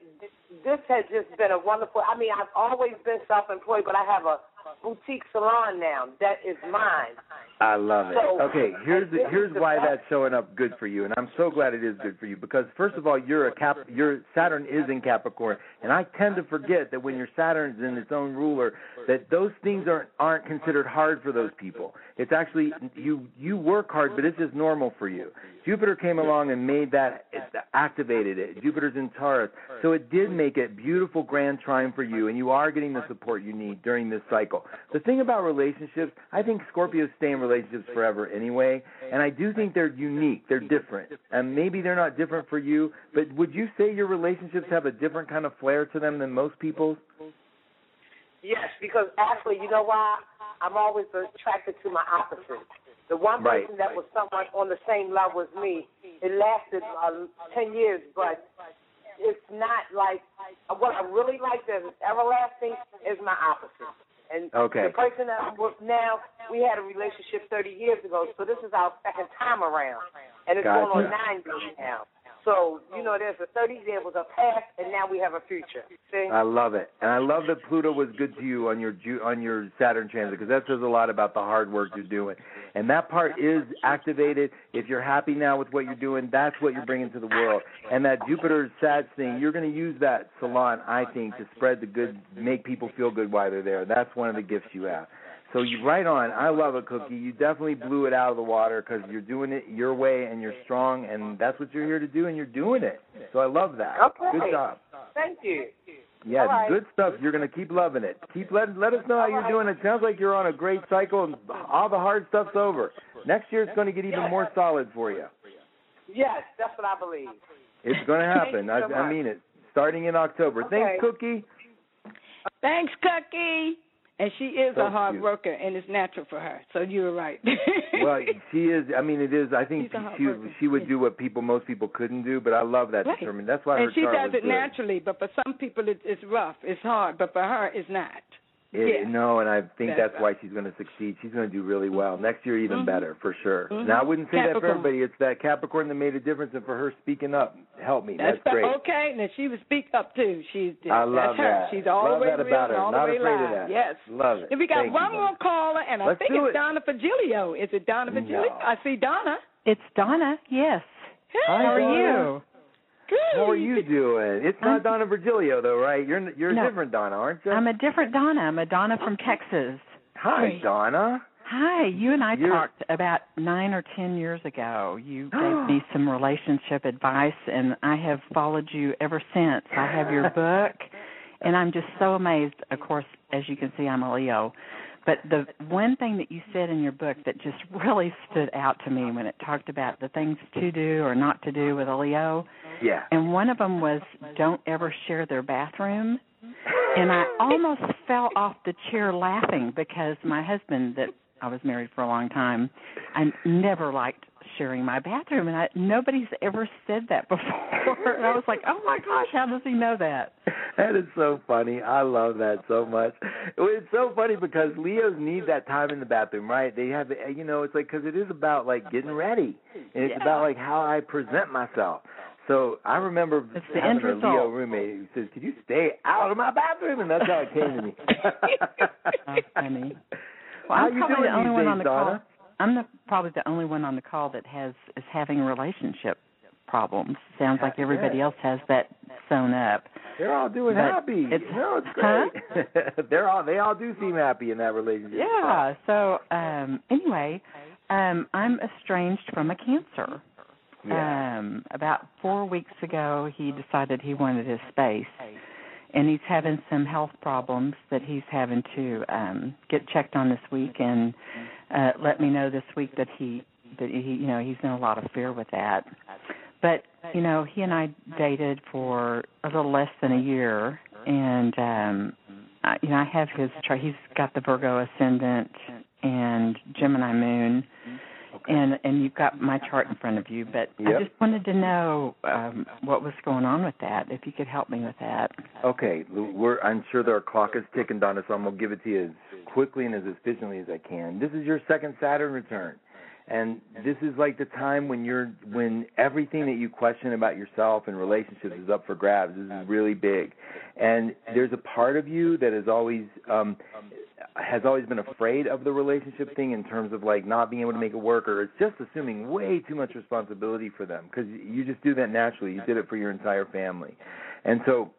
this has just been a wonderful. I mean, I've always been self-employed, but I have a boutique salon now that is mine. I love it. So- Okay, here's is here's why that's showing up good for you, and I'm so glad it is good for you because first of all, you're a Cap, your Saturn is in Capricorn, and I tend to forget that when your Saturn's in its own ruler, that those things aren't aren't considered hard for those people. It's actually you you work hard, but it's just normal for you. Jupiter came along and made that activated it. Jupiter's in Taurus, so it did make it beautiful grand trine for you, and you are getting the support you need during this cycle. The thing about relationships, I think Scorpios stay in relationships forever anyway, and I do think they're unique. They're different, and maybe they're not different for you. But would you say your relationships have a different kind of flair to them than most people's? Yes, because actually, you know why? I'm always attracted to my opposite. The one Right. person that was somewhat on the same level as me, it lasted uh, 10 years, but it's not like what I really like that is everlasting is my opposite. And Okay. the person that I'm with now, we had a relationship 30 years ago, so this is our second time around, and it's going on nine years now. So you oh. know, there's a 30 there of past, and now we have a future. See? I love it, and I love that Pluto was good to you on your Ju- on your Saturn transit because that says a lot about the hard work you're doing, and that part is activated. If you're happy now with what you're doing, that's what you're bringing to the world. And that Jupiter Sag thing, you're going to use that salon, I think, to spread the good, make people feel good while they're there. That's one of the gifts you have. So you right on. I love it, Cookie. You definitely blew it out of the water because you're doing it your way and you're strong, and that's what you're here to do, and you're doing it. So I love that. Okay. Good job. Thank you. Yeah, All right. good stuff. You're gonna keep loving it. Keep let let us know how you're doing. It sounds like you're on a great cycle, and all the hard stuff's over. Next year it's going to get even more solid for you. Yes, that's what I believe. It's going to happen. So I, I mean it. Starting in October. Okay. Thanks, Cookie. Thanks, Cookie. And she is So a hard cute. worker, and it's natural for her. So you were right. Well, she is. I mean, it is. I think She's a hard she worker. she would do what people most people couldn't do. But I love that Right. determination. That's why and her she does it good. naturally, but for some people it, it's rough, it's hard, but for her it's not. It, Yeah. No, and I think That's that's, why she's going to succeed. She's going to do really well next year, even Mhm. better for sure. Mhm. Now, I wouldn't say that for everybody. It's that Capricorn that made a difference, and for her speaking up, help me. That's, That's, great. okay. Now she would speak up too. She's I love that's her. that. She's all love the way that real about her. all Not the way afraid live. of that. Yes. Love it. Then we got Thank you, one more caller, and I Let's think it's it. Donna Virgilio. Is it Donna Virgilio? No. I see Donna. It's Donna. Yes. Hey, Hi, How are Donna. you? How are you doing? It's not I'm- Donna Virgilio though, right? You're you're a different Donna, aren't you? I'm a different Donna. I'm a Donna from Texas. Hi. Donna. Hi, you and I You're- talked about nine or ten years ago. You gave me some relationship advice, and I have followed you ever since. I have your book, and I'm just so amazed. Of course, as you can see, I'm a Leo. But the one thing that you said in your book that just really stood out to me when it talked about the things to do or not to do with a Leo, Yeah. and one of them was don't ever share their bathroom. And I almost fell off the chair laughing because my husband, that I was married for a long time, I never liked sharing my bathroom, and I, nobody's ever said that before. And I was like, oh my gosh, how does he know that? That is so funny. I love that so much. It's so funny because Leos need that time in the bathroom, right? They have, you know, it's like because it is about like getting ready, and it's Yeah. about like how I present myself. So I remember It's the having a Leo roommate who says, "Could you stay out of my bathroom?" And that's how it came to me. How funny. Well, How I'm probably the only one days, on the Donna? call. I'm the, probably the only one on the call that has is having relationship problems. Sounds like everybody Yeah. else has that sewn up. They're all doing But happy. it's- no, it's Huh? great. They're all they all do seem happy in that relationship. Yeah. So um anyway, Um, I'm estranged from a cancer. Yeah. Um, about four weeks ago, he decided he wanted his space, and he's having some health problems that he's having to um, get checked on this week, and uh, let me know this week that he that he you know he's in a lot of fear with that. But you know, he and I dated for a little less than a year, and um, I, you know, I have his chart. He's got the Virgo ascendant and Gemini moon and and you've got my chart in front of you, but Yep. I just wanted to know um, what was going on with that. If you could help me with that. Okay, we're, I'm sure our clock is ticking, Donna, so I'm going to give it to you as quickly and as efficiently as I can. This is your second Saturn return. And this is like the time when you're when everything that you question about yourself and relationships is up for grabs. This is really big. And there's a part of you that is always um has always been afraid of the relationship thing in terms of like not being able to make it work or it's just assuming way too much responsibility for them because you just do that naturally. You did it for your entire family. And so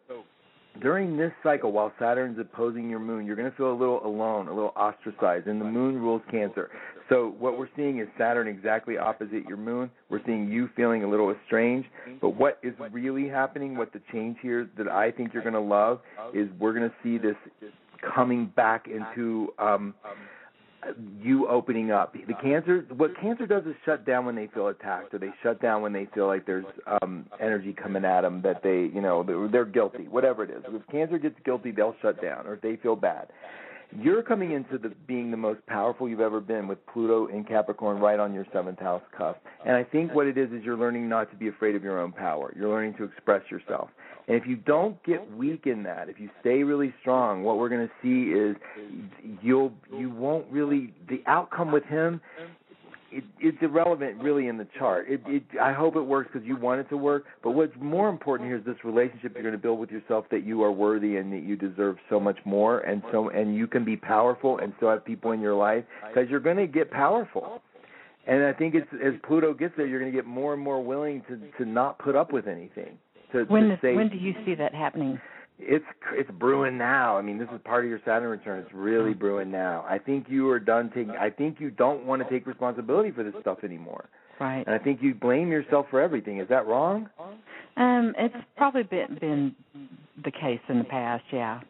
during this cycle, while Saturn's opposing your moon, you're going to feel a little alone, a little ostracized, and the moon rules Cancer. So what we're seeing is Saturn exactly opposite your moon. We're seeing you feeling a little estranged. But what is really happening, what the change here that I think you're going to love, is we're going to see this coming back into um you opening up. The cancer what cancer does is shut down when they feel attacked or they shut down when they feel like there's um energy coming at them that they, you know, they're, they're guilty, whatever it is. If cancer gets guilty, they'll shut down or if they feel bad. You're coming into the being the most powerful you've ever been with Pluto in Capricorn right on your seventh house cusp. And I think what it is is you're learning not to be afraid of your own power. You're learning to express yourself. And if you don't get weak in that, if you stay really strong, what we're going to see is you'll you won't really the outcome with him. It, it's irrelevant, really, in the chart. It, it, I hope it works because you want it to work. But what's more important here is this relationship you're going to build with yourself that you are worthy and that you deserve so much more, and so and you can be powerful and still have people in your life because you're going to get powerful. And I think it's as Pluto gets there, you're going to get more and more willing to to not put up with anything. To, When to say, when do you see that happening? it's it's brewing now. I mean, this is part of your Saturn return. It's really brewing now. I think you are done taking. I think you don't want to take responsibility for this stuff anymore, Right. and I think you blame yourself for everything. Is that wrong? Um, it's probably been been the case in the past. Yeah.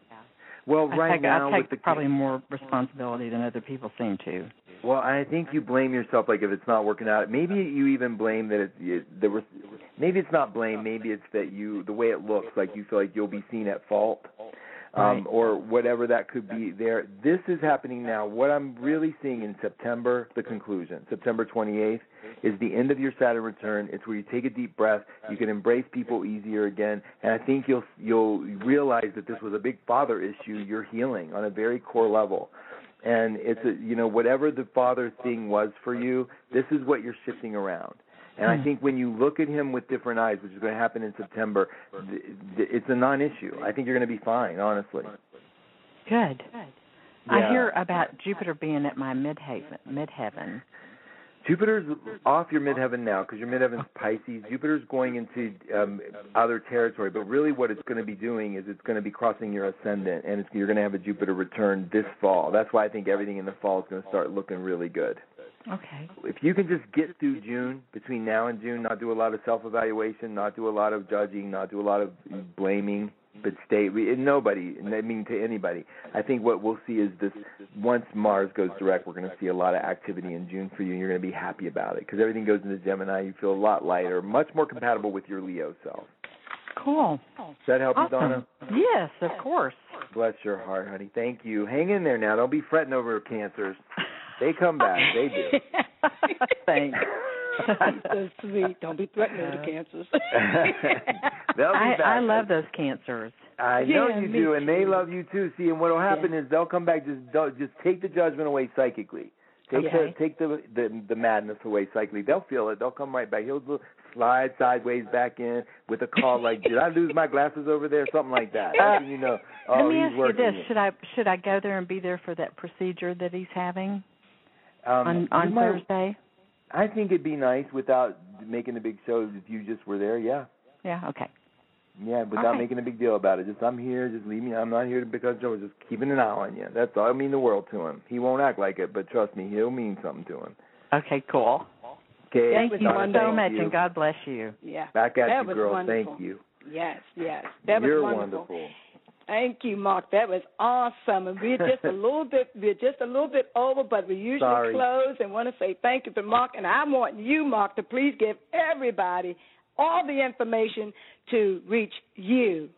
Well, I right take, now I take with the probably more responsibility than other people seem to. Well, I think you blame yourself. Like if it's not working out, maybe you even blame that it's it, there was. Maybe it's not blame. Maybe it's that you the way it looks like you feel like you'll be seen at fault, um, Right. or whatever that could be. There, this is happening now. What I'm really seeing in September, the conclusion, September 28th, is the end of your Saturn return. It's where you take a deep breath. You can embrace people easier again, and I think you'll you'll realize that this was a big father issue. You're healing on a very core level and it's a you know whatever the father thing was for you this is what you're shifting around and i Hmm. think when you look at him with different eyes which is going to happen in september th- th- it's a non-issue i think you're going to be fine honestly Good. I Yeah. hear about Jupiter being at my midhaven, midheaven. jupiter's off your midheaven now because your midheaven's pisces jupiter's going into um other territory but really what it's going to be doing is it's going to be crossing your ascendant and it's, you're going to have a jupiter return this fall that's why i think everything in the fall is going to start looking really good Okay. if you can just get through June, between now and June, not do a lot of self evaluation, not do a lot of judging, not do a lot of blaming, but stay nobody, I mean to anybody. I think what we'll see is this once Mars goes direct, we're going to see a lot of activity in June for you, and you're going to be happy about it because everything goes into Gemini. You feel a lot lighter, much more compatible with your Leo self. Cool. Does that help you, Donna? Yes, of course. Bless your heart, honey. Thank you. Hang in there now. Don't be fretting over cancers. They come back. They do. Thanks. so sweet. Don't be threatening with the cancers. They'll be I, back. I love those cancers. I know Yeah, you me do, and they too. love you too. See, and what'll happen is they'll come back. Just don't, just take the judgment away psychically. Take Okay. the take the, the the madness away psychically. They'll feel it. They'll come right back. He'll slide sideways back in with a call like, "Did I lose my glasses over there?" Something like that. That's when you know. Oh, Let me ask you working. this: Should I should I go there and be there for that procedure that he's having um, on on might- Thursday? I think it'd be nice without making a big show if you just were there. Yeah. Yeah. Okay. Yeah, without right. making a big deal about it. Just I'm here, just leave me. I'm not here to because Joe. Just keeping an eye on you. That's all. I mean the world to him. He won't act like it, but trust me, he'll mean something to him. Okay, cool. Okay. Thank you wonderful. so much, you. and God bless you. Yeah. Back at that you, was girl. Wonderful. Thank you. Yes, yes. That was You're wonderful. wonderful. Thank you, Mark. That was awesome. And we're just a little bit we're just a little bit over, but we usually Sorry. close and want to say thank you to Mark. And I want you, Mark, to please give everybody all the information to reach you.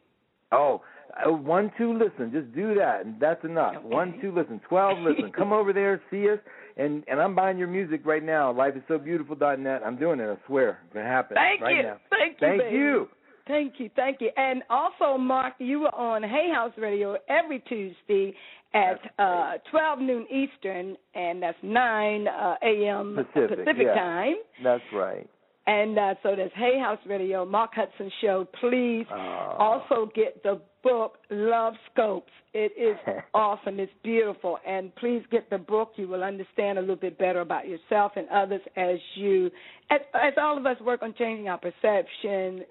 Oh, uh, one, two, listen. Just do that, and that's enough. Okay. One, two, listen. Twelve, listen. Come over there, see us, and and I'm buying your music right now. LifeIsSoBeautiful.net. I'm doing it. I swear, it's gonna happen Thank right you. now. Thank you. Thank baby. you. Thank you, thank you. And also, Mark, you were on Hay House Radio every Tuesday at uh, 12 noon Eastern, and that's 9 uh, a.m. Pacific, yeah. time. That's right. And uh, so there's Hay House Radio, Mark Husson Show. Please Uh, also get the book Love Scopes. It is awesome. It's beautiful. And please get the book. You will understand a little bit better about yourself and others as you, as, as all of us work on changing our perception.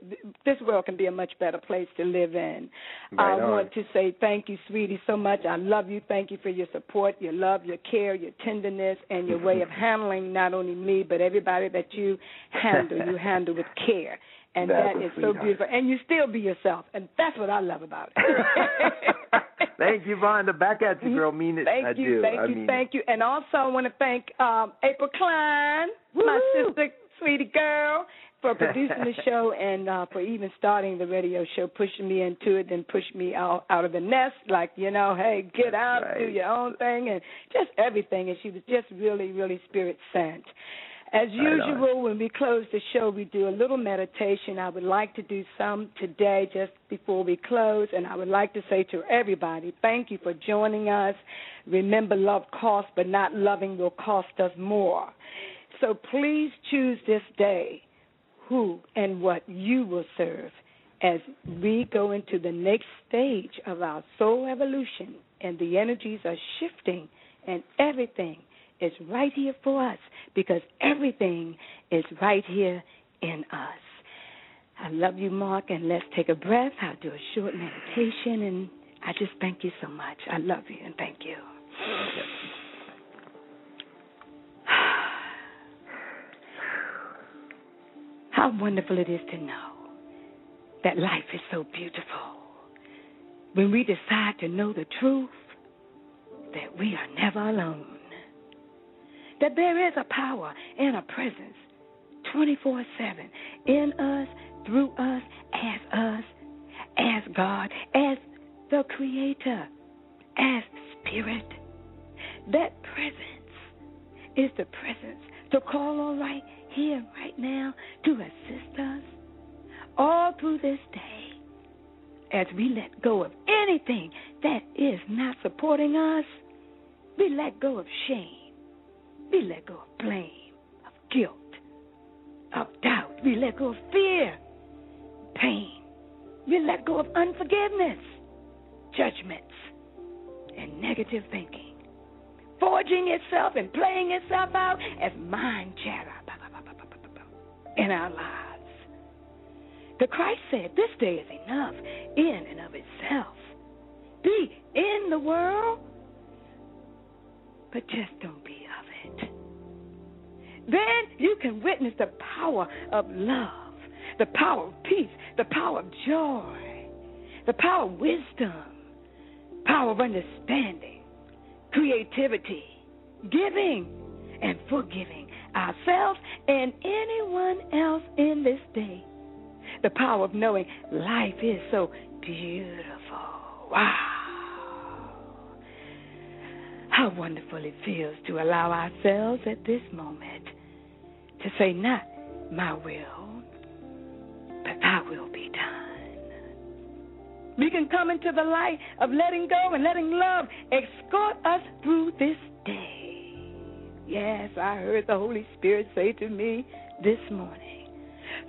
This world can be a much better place to live in. Right I on. want to say thank you, sweetie, so much. I love you. Thank you for your support, your love, your care, your tenderness, and your way of handling not only me but everybody that you handle. You handle with care. And That's that a so beautiful. And you still be yourself. And that's what I love about it. Thank you, Vanda. Back at you, girl. Mean it. Thank I you, do. thank I you, mean thank you. And also I want to thank um, April Klein, my sister, sweetie girl, for producing the show and uh, for even starting the radio show, pushing me into it, and pushing me out out of the nest, like you know, hey, get That's out, right. do your own thing, and just everything. And she was just really, really spirit sent. As usual, when we close the show, we do a little meditation. I would like to do some today just before we close, and I would like to say to everybody, thank you for joining us. Remember, love costs, but not loving will cost us more. So please choose this day who and what you will serve as we go into the next stage of our soul evolution and the energies are shifting and everything is right here for us because everything is right here in us. I love you, Mark, and let's take a breath. I'll do a short meditation, and I just thank you so much. I love you, and thank you. How wonderful it is to know that life is so beautiful. When we decide to know the truth, that we are never alone. That there is a power and a presence 24 7 in us, through us, as us, as God, as the Creator, as Spirit. That presence is the presence to call on right here, right now, to assist us all through this day as we let go of anything that is not supporting us. We let go of shame. We let go of blame, of guilt, of doubt. We let go of fear, pain. We let go of unforgiveness, judgments, and negative thinking. Forging itself and playing itself out as mind chatter in our lives. The Christ said, This day is enough in and of itself. Be in the world, but just don't be. Then you can witness the power of love, the power of peace, the power of joy, the power of wisdom, power of understanding, creativity, giving, and forgiving ourselves and anyone else in this day. The power of knowing life is so beautiful. Wow. How wonderful it feels to allow ourselves at this moment to say, Not my will, but thy will be done. We can come into the light of letting go and letting love escort us through this day. Yes, I heard the Holy Spirit say to me this morning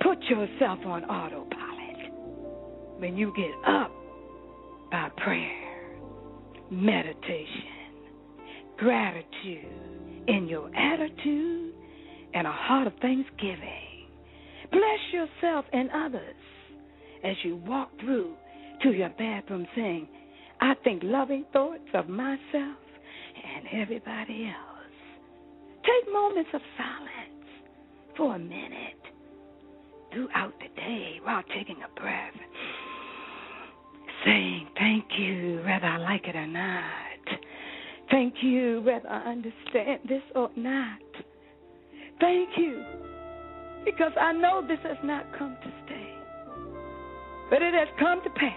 put yourself on autopilot when you get up by prayer, meditation, gratitude in your attitude, and a heart of thanksgiving. Bless yourself and others as you walk through to your bathroom saying, I think loving thoughts of myself and everybody else Take moments of silence for a minute throughout the day while taking a breath, saying thank you whether I like it or not. Thank you whether I understand this or not. Thank you because I know this has not come to stay, but it has come to pass.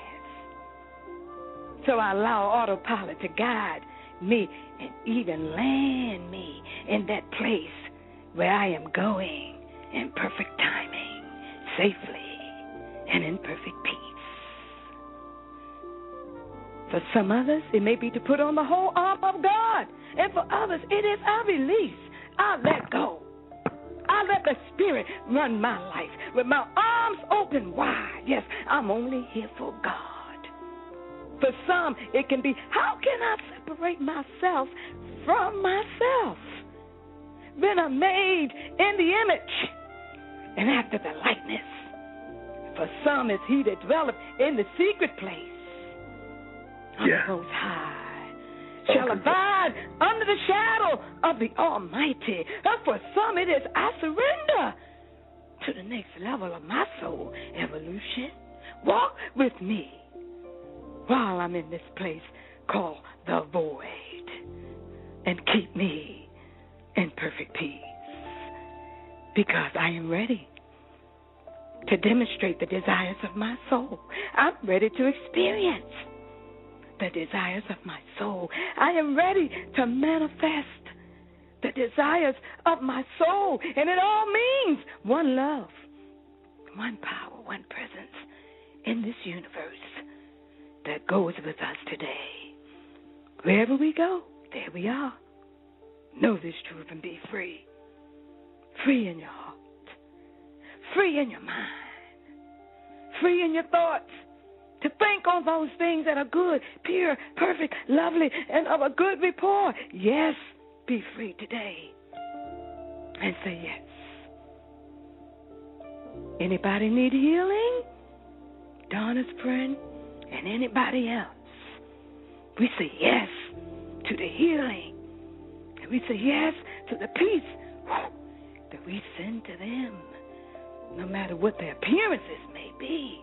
So I allow autopilot to guide me and even land me in that place where I am going in perfect timing, safely, and in perfect peace. For some others, it may be to put on the whole arm of God. And for others, it is I release, I let go. I let the Spirit run my life with my arms open wide. Yes, I'm only here for God. For some, it can be how can I separate myself from myself? Then I'm made in the image and after the likeness. For some, it's He that dwelleth in the secret place of Yeah. the Most High shall abide under the shadow of the Almighty. And for some, it is I surrender to the next level of my soul evolution. Walk with me while I'm in this place called the void and keep me in perfect peace because I am ready to demonstrate the desires of my soul. I'm ready to experience the desires of my soul. I am ready to manifest the desires of my soul. And it all means one love, one power, one presence in this universe that goes with us today. Wherever we go, there we are. Know this truth and be free. Free in your heart, free in your mind, free in your thoughts. To think on those things that are good, pure, perfect, lovely, and of a good report. Yes, be free today. And say yes. Anybody need healing? Donna's friend and anybody else. We say yes to the healing. And we say yes to the peace that we send to them, no matter what their appearances may be.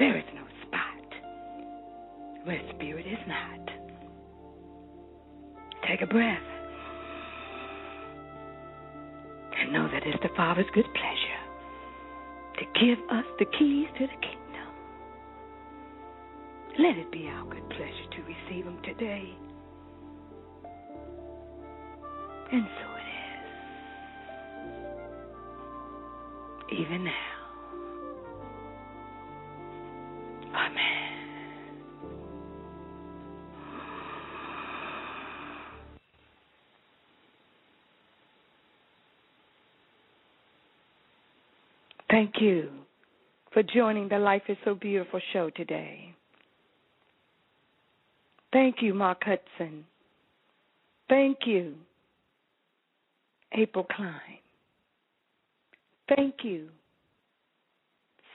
There is no spot where spirit is not. Take a breath and know that it's the Father's good pleasure to give us the keys to the kingdom. Let it be our good pleasure to receive them today. And so it is. Even now. Thank you for joining the Life is So Beautiful show today. Thank you, Mark Husson. Thank you, April Klein. Thank you,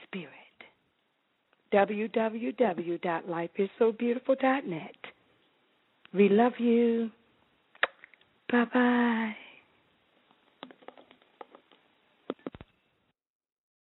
Spirit. www.lifeissobeautiful.net. We love you. Bye bye.